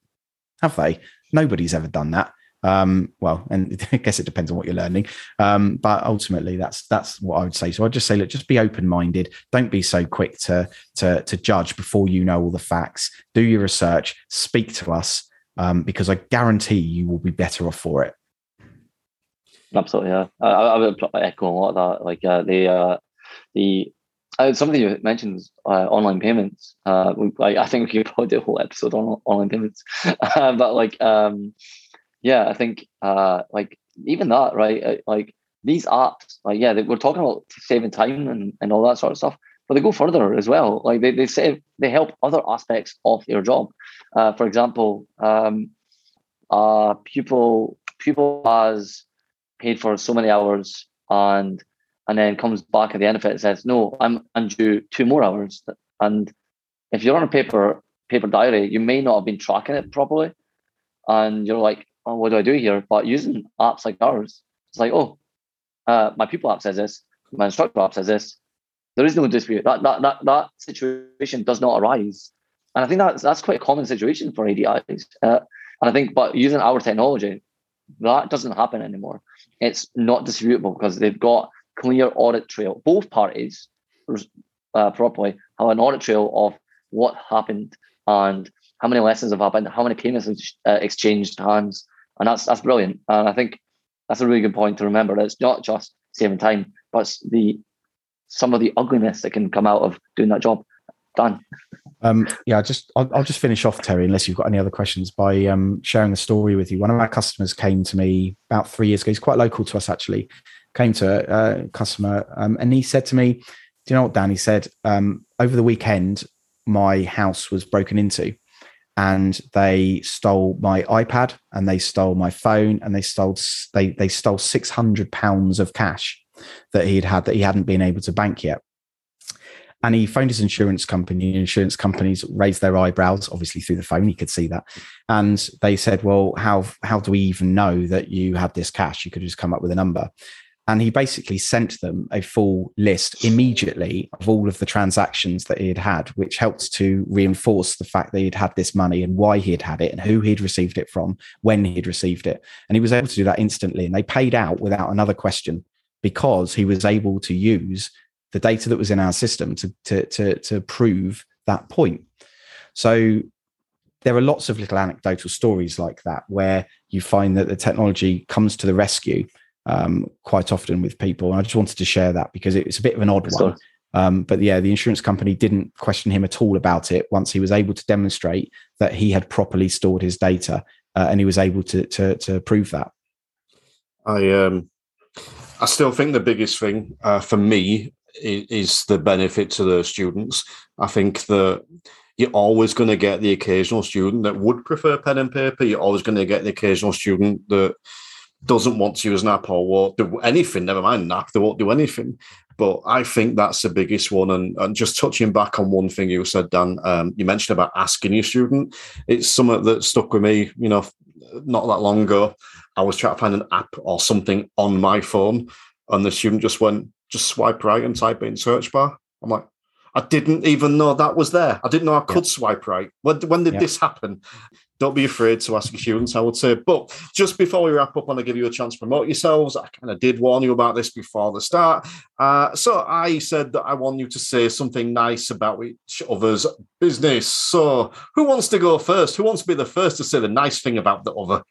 Have they? Nobody's ever done that. Um, well and i guess it depends on what you're learning. Um, but ultimately that's that's what i would say. So i'd just say look just be open-minded. Don't be so quick to to to judge before you know all the facts. Do your research. Speak to us um, because i guarantee you will be better off for it. Absolutely yeah. I, I would echo a lot of that. Like uh, the uh, the uh, something you mentioned uh, online payments. Uh, like, I think we could probably do a whole episode on online payments, uh, but like, um, yeah, I think uh, like even that, right? Uh, like these apps, like yeah, they, we're talking about saving time and, and all that sort of stuff, but they go further as well. Like they they save, they help other aspects of your job. For example, um, uh, pupil pupil has paid for so many hours and and then comes back at the end of it and says, "No, I'm due two more hours." And if you're on a paper paper diary, you may not have been tracking it properly, and you're like, "Oh, what do I do here?" But using apps like ours, it's like, "Oh, uh, my pupil app says this, my instructor app says this." There is no dispute. That that that that situation does not arise, and I think that's that's quite a common situation for ADIs. Uh, and I think, but using our technology, that doesn't happen anymore. It's not disputable because they've got clear audit trail. Both parties uh, properly have an audit trail of what happened and how many lessons have happened, how many payments uh, exchanged hands, and that's that's brilliant. And I think that's a really good point to remember. That it's not just saving time, but the some of the ugliness that can come out of doing that job. Done. Um, yeah, just I'll, I'll, just finish off, Terry, unless you've got any other questions, by um, sharing a story with you. One of our customers came to me about three years ago. He's quite local to us, actually came to a, customer um, and he said to me, do you know what Danny said? Um, over the weekend, my house was broken into and they stole my iPad and they stole my phone and they stole they they stole 600 pounds of cash that he'd had that he hadn't been able to bank yet and he phoned his insurance company. Insurance companies raised their eyebrows, obviously through the phone. He could see that, and they said, "Well, how how do we even know that you had this cash? You could just come up with a number." And he basically sent them a full list immediately of all of the transactions that he had had, which helped to reinforce the fact that he'd had this money and why he had had it and who he'd received it from, when he'd received it. And he was able to do that instantly. And they paid out without another question because he was able to use the data that was in our system to, to, to, to prove that point. So there are lots of little anecdotal stories like that where you find that the technology comes to the rescue um, quite often with people. And I just wanted to share that because it's a bit of an odd one. Um, but yeah, the insurance company didn't question him at all about it once he was able to demonstrate that he had properly stored his data uh, and he was able to, to, to prove that. I um, I still think the biggest thing uh, for me is the benefit to the students. I think that you're always going to get the occasional student that would prefer pen and paper. You're always going to get the occasional student that doesn't want to use an app or won't do anything. Never mind an app; they won't do anything. But I think that's the biggest one. And, and just touching back on one thing you said, Dan, um, you mentioned about asking your student. It's something that stuck with me. You know, not that long ago, I was trying to find an app or something on my phone, and the student just went, just swipe right and type it in search bar. I'm like, I didn't even know that was there. I didn't know I could yeah. swipe right. When, when did yeah. this happen? Don't be afraid to ask your students, I would say. But just before we wrap up, I want to give you a chance to promote yourselves. I kind of did warn you about this before the start. Uh, so I said that I want you to say something nice about each other's business. So who wants to go first? Who wants to be the first to say the nice thing about the other?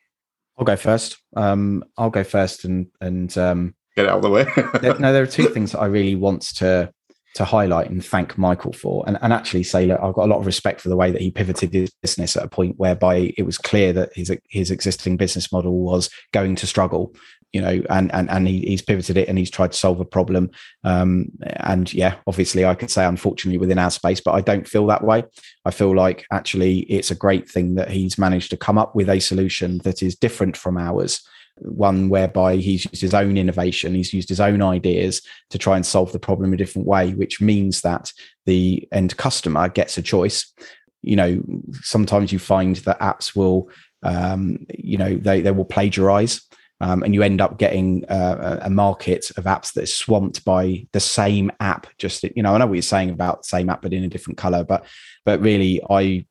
I'll go first. Um, I'll go first and and um, get out of the way. there, no, there are two things that I really want to to highlight and thank Michael for, and, and actually say, look, I've got a lot of respect for the way that he pivoted his business at a point whereby it was clear that his his existing business model was going to struggle, you know, and and and he, he's pivoted it and he's tried to solve a problem. Um, and yeah, obviously, I could say unfortunately within our space, but I don't feel that way. I feel like actually it's a great thing that he's managed to come up with a solution that is different from ours one whereby he's used his own innovation, he's used his own ideas to try and solve the problem a different way, which means that the end customer gets a choice. You know, sometimes you find that apps will, um, you know, they, they will plagiarize. Um, and you end up getting uh, a market of apps that is swamped by the same app. Just you know, I know what you're saying about the same app, but in a different color. But but really, I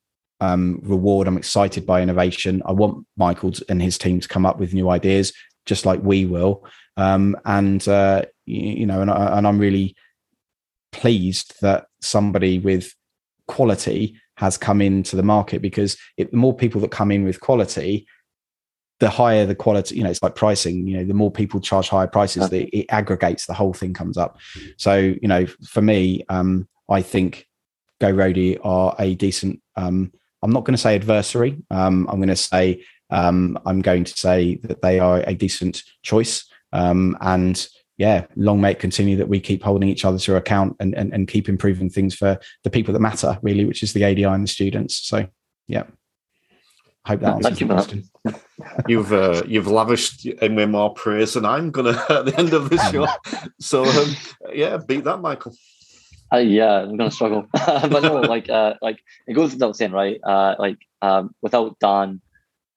um, reward. I'm excited by innovation. I want Michael and his team to come up with new ideas, just like we will. Um, and uh, you, you, know, and, I, and I'm really pleased that somebody with quality has come into the market because it, the more people that come in with quality, the higher the quality. You know, it's like pricing. You know, the more people charge higher prices, the, it aggregates. The whole thing comes up. So, you know, for me, um, I think GoRoadie are a decent um, I'm not going to say adversary. Um, I'm going to say um, I'm going to say that they are a decent choice. Um, and yeah, long may it continue that we keep holding each other to account and, and, and keep improving things for the people that matter, really, which is the ADI and the students. So yeah. Hope that answers Thank you, question. you've uh, you've lavished in me more praise than I'm gonna at the end of this show. so um, yeah, beat that, Michael. Uh, yeah, I'm gonna struggle, but no, like, uh, like it goes without saying, right? Uh, like, um, without Dan,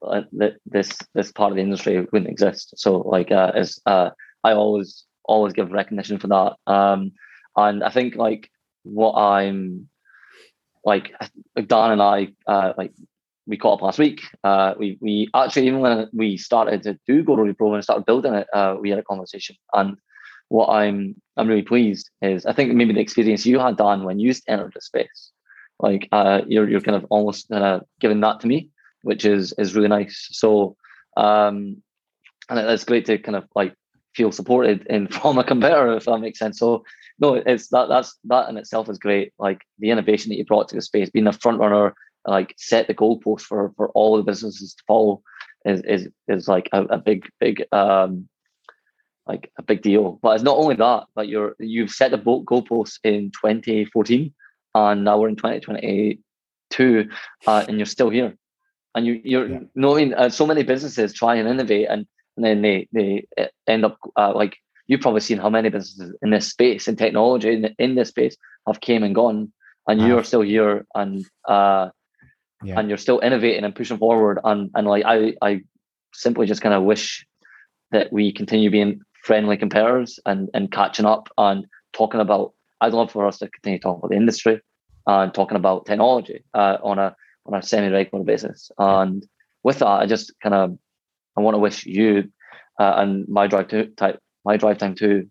uh, this this part of the industry wouldn't exist. So, like, uh, as uh, I always always give recognition for that. Um, and I think like what I'm like, Dan and I, uh, like we caught up last week. Uh, we we actually even when we started to do GoRoadie Pro and started building it, uh, we had a conversation, and what I'm I'm really pleased is I think maybe the experience you had Dan when you entered the space, like uh, you're you're kind of almost kind of giving that to me, which is is really nice. So um, and it's great to kind of like feel supported in from a competitor if that makes sense. So no, it's that that's that in itself is great. Like the innovation that you brought to the space, being a front runner, like set the goalpost for for all the businesses to follow is is is like a, a big big um like a big deal. But it's not only that, but you're you've set the boat goalposts in 2014, and now we're in 2022, uh, and you're still here. And you you're yeah. knowing uh, so many businesses try and innovate, and, and then they they uh, end up uh, like you've probably seen how many businesses in this space in technology in, in this space have came and gone, and you're still here, and uh, yeah. and you're still innovating and pushing forward, and and like I I simply just kind of wish that we continue being friendly competitors and, and catching up and talking about I'd love for us to continue talking about the industry and talking about technology uh, on a on a semi-regular basis. And with that, I just kind of I want to wish you uh, and my drive to type my drive time two.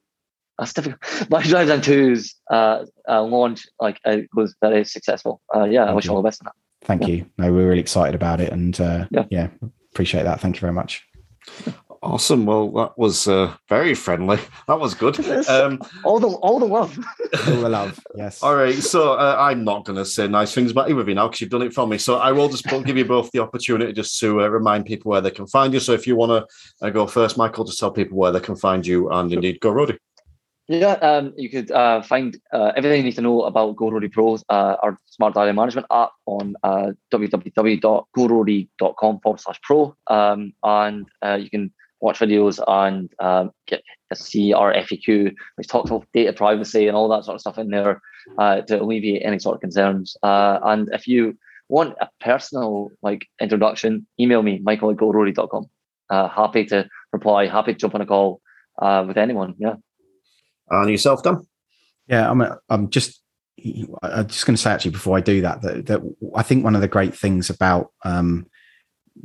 That's difficult. My drive time two's uh, uh, launch like uh, was very successful. Uh, yeah, Thank I wish you all the best in that. Thank yeah. you. No, we're really excited about it, and uh, yeah. yeah, appreciate that. Thank you very much. Awesome. Well, that was uh, very friendly. That was good. Um, all the all the love. all the love. Yes. All right. So uh, I'm not going to say nice things about you with you now because you've done it for me. So I will just give you both the opportunity just to uh, remind people where they can find you. So if you want to uh, go first, Michael, just tell people where they can find you and indeed GoRoadie. Yeah, um, you could uh, find uh, everything you need to know about GoRoadie Pros, uh, our smart diary management app on uh, www.goroadie.com forward slash pro. Um, and uh, you can watch videos and um, get to see our FAQ, which talks about data privacy and all that sort of stuff in there uh, to alleviate any sort of concerns. Uh, and if you want a personal like introduction, email me, michael at goroadie.com. Uh, happy to reply, happy to jump on a call uh, with anyone. Yeah. And yourself, Dan? Yeah, I'm. I'm just. I'm just going to say actually before I do that that, that I think one of the great things about um,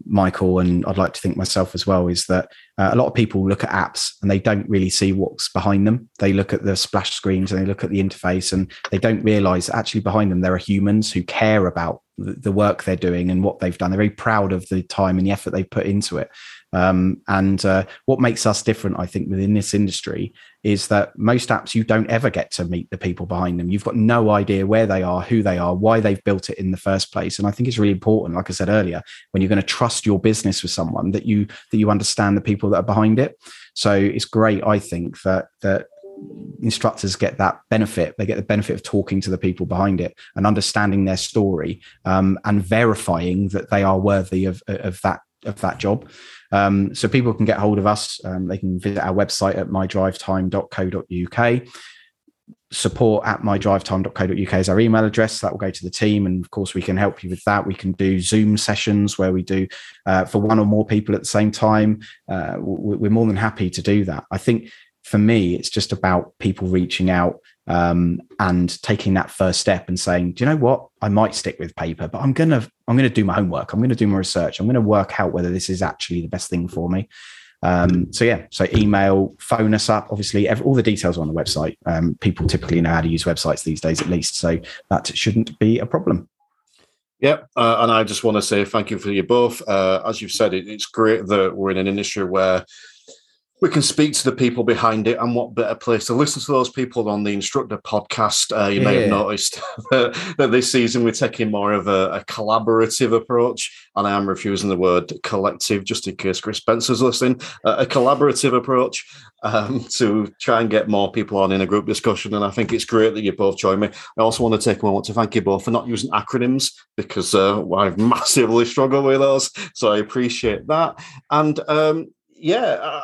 Michael and I'd like to think myself as well is that uh, a lot of people look at apps and they don't really see what's behind them. They look at the splash screens and they look at the interface and they don't realize actually behind them there are humans who care about the work they're doing and what they've done. They're very proud of the time and the effort they've put into it. Um, and uh, what makes us different, I think, within this industry is that most apps you don't ever get to meet the people behind them. You've got no idea where they are, who they are, why they've built it in the first place. And I think it's really important, like I said earlier, when you're going to trust your business with someone that you that you understand the people that are behind it. So it's great, I think, that that instructors get that benefit. They get the benefit of talking to the people behind it and understanding their story um, and verifying that they are worthy of, of that of that job. Um, so people can get hold of us. Um, they can visit our website at mydrivetime.co.uk. Support at mydrivetime.co.uk is our email address. That will go to the team. And of course, we can help you with that. We can do Zoom sessions where we do uh, for one or more people at the same time. Uh, we're more than happy to do that. I think for me, it's just about people reaching out um, and taking that first step and saying, "Do you know what? I might stick with paper, but I'm gonna I'm gonna do my homework. I'm gonna do my research. I'm gonna work out whether this is actually the best thing for me." Um, so yeah, so email, phone us up. Obviously, every, all the details are on the website. Um, people typically know how to use websites these days, at least, so that shouldn't be a problem. Yep, uh, and I just want to say thank you for you both. Uh, as you've said, it, it's great that we're in an industry where we can speak to the people behind it, and what better place to listen to those people on the Instructor podcast? Uh, you yeah. may have noticed that, that, this season we're taking more of a, a, collaborative approach, and I am refusing the word collective just in case Chris Spencer's listening. Uh, a collaborative approach um, to try and get more people on in a group discussion, and I think it's great that you both joined me. I also want to take a moment to thank you both for not using acronyms because uh, I've massively struggled with those, so I appreciate that. And um, yeah, uh,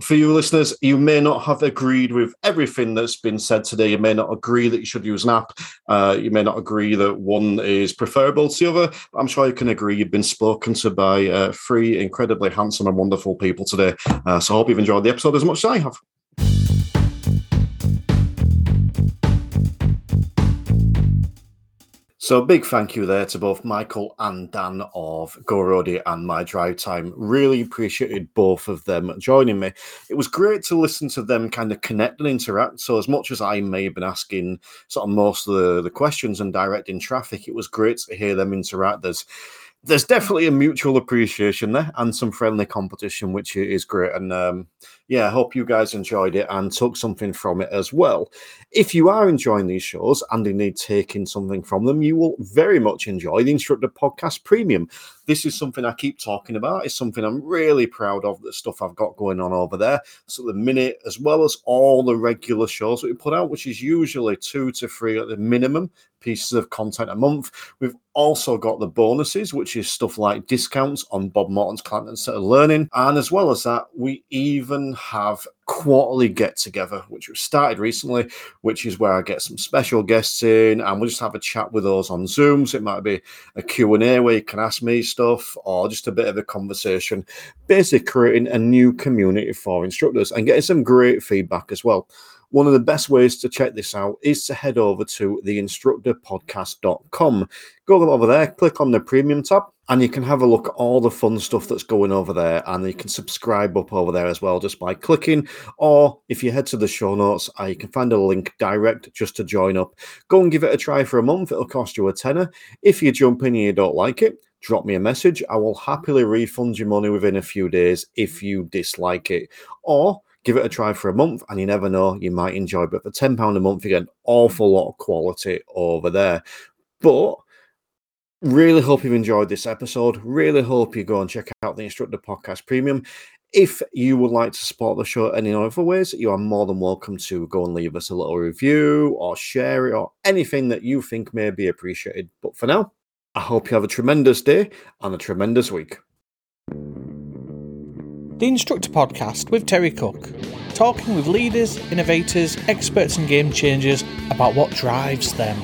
for you listeners, you may not have agreed with everything that's been said today. You may not agree that you should use an app. Uh, you may not agree that one is preferable to the other. I'm sure you can agree you've been spoken to by uh, three incredibly handsome and wonderful people today. Uh, so I hope you've enjoyed the episode as much as I have. So, big thank you there to both Michael and Dan of GoRoadie and My Drive Time. Really appreciated both of them joining me. It was great to listen to them kind of connect and interact. So, as much as I may have been asking sort of most of the, the questions and directing traffic, it was great to hear them interact. There's there's definitely a mutual appreciation there and some friendly competition, which is great. And um, yeah, I hope you guys enjoyed it and took something from it as well. If you are enjoying these shows and indeed taking something from them, you will very much enjoy the Instructor Podcast Premium. this is something I keep talking about. It's something I'm really proud of, the stuff I've got going on over there. So, the minute, as well as all the regular shows that we put out, which is usually two to three at the minimum pieces of content a month. We've also got the bonuses, which is stuff like discounts on Bob Morton's Client of Learning. And as well as that, we even have quarterly get together, which we've started recently, which is where I get some special guests in and we'll just have a chat with those on Zoom. So it might be a Q&A where you can ask me stuff or just a bit of a conversation, basically creating a new community for instructors and getting some great feedback as well. One of the best ways to check this out is to head over to theinstructorpodcast.com. Go over there, click on the premium tab, and you can have a look at all the fun stuff that's going over there. And you can subscribe up over there as well just by clicking. Or if you head to the show notes, uh, you can find a link direct just to join up. Go and give it a try for a month. It'll cost you a tenner. If you jump in and you don't like it, drop me a message. I will happily refund your money within a few days if you dislike it. Or give it a try for a month, and you never know, you might enjoy. But for £10 a month, you get an awful lot of quality over there. But really hope you've enjoyed this episode. Really hope you go and check out the Instructor Podcast Premium. If you would like to support the show any other ways, you are more than welcome to go and leave us a little review or share it or anything that you think may be appreciated. But for now, I hope you have a tremendous day and a tremendous week. The Instructor Podcast with Terry Cook, talking with leaders, innovators, experts, and game changers about what drives them.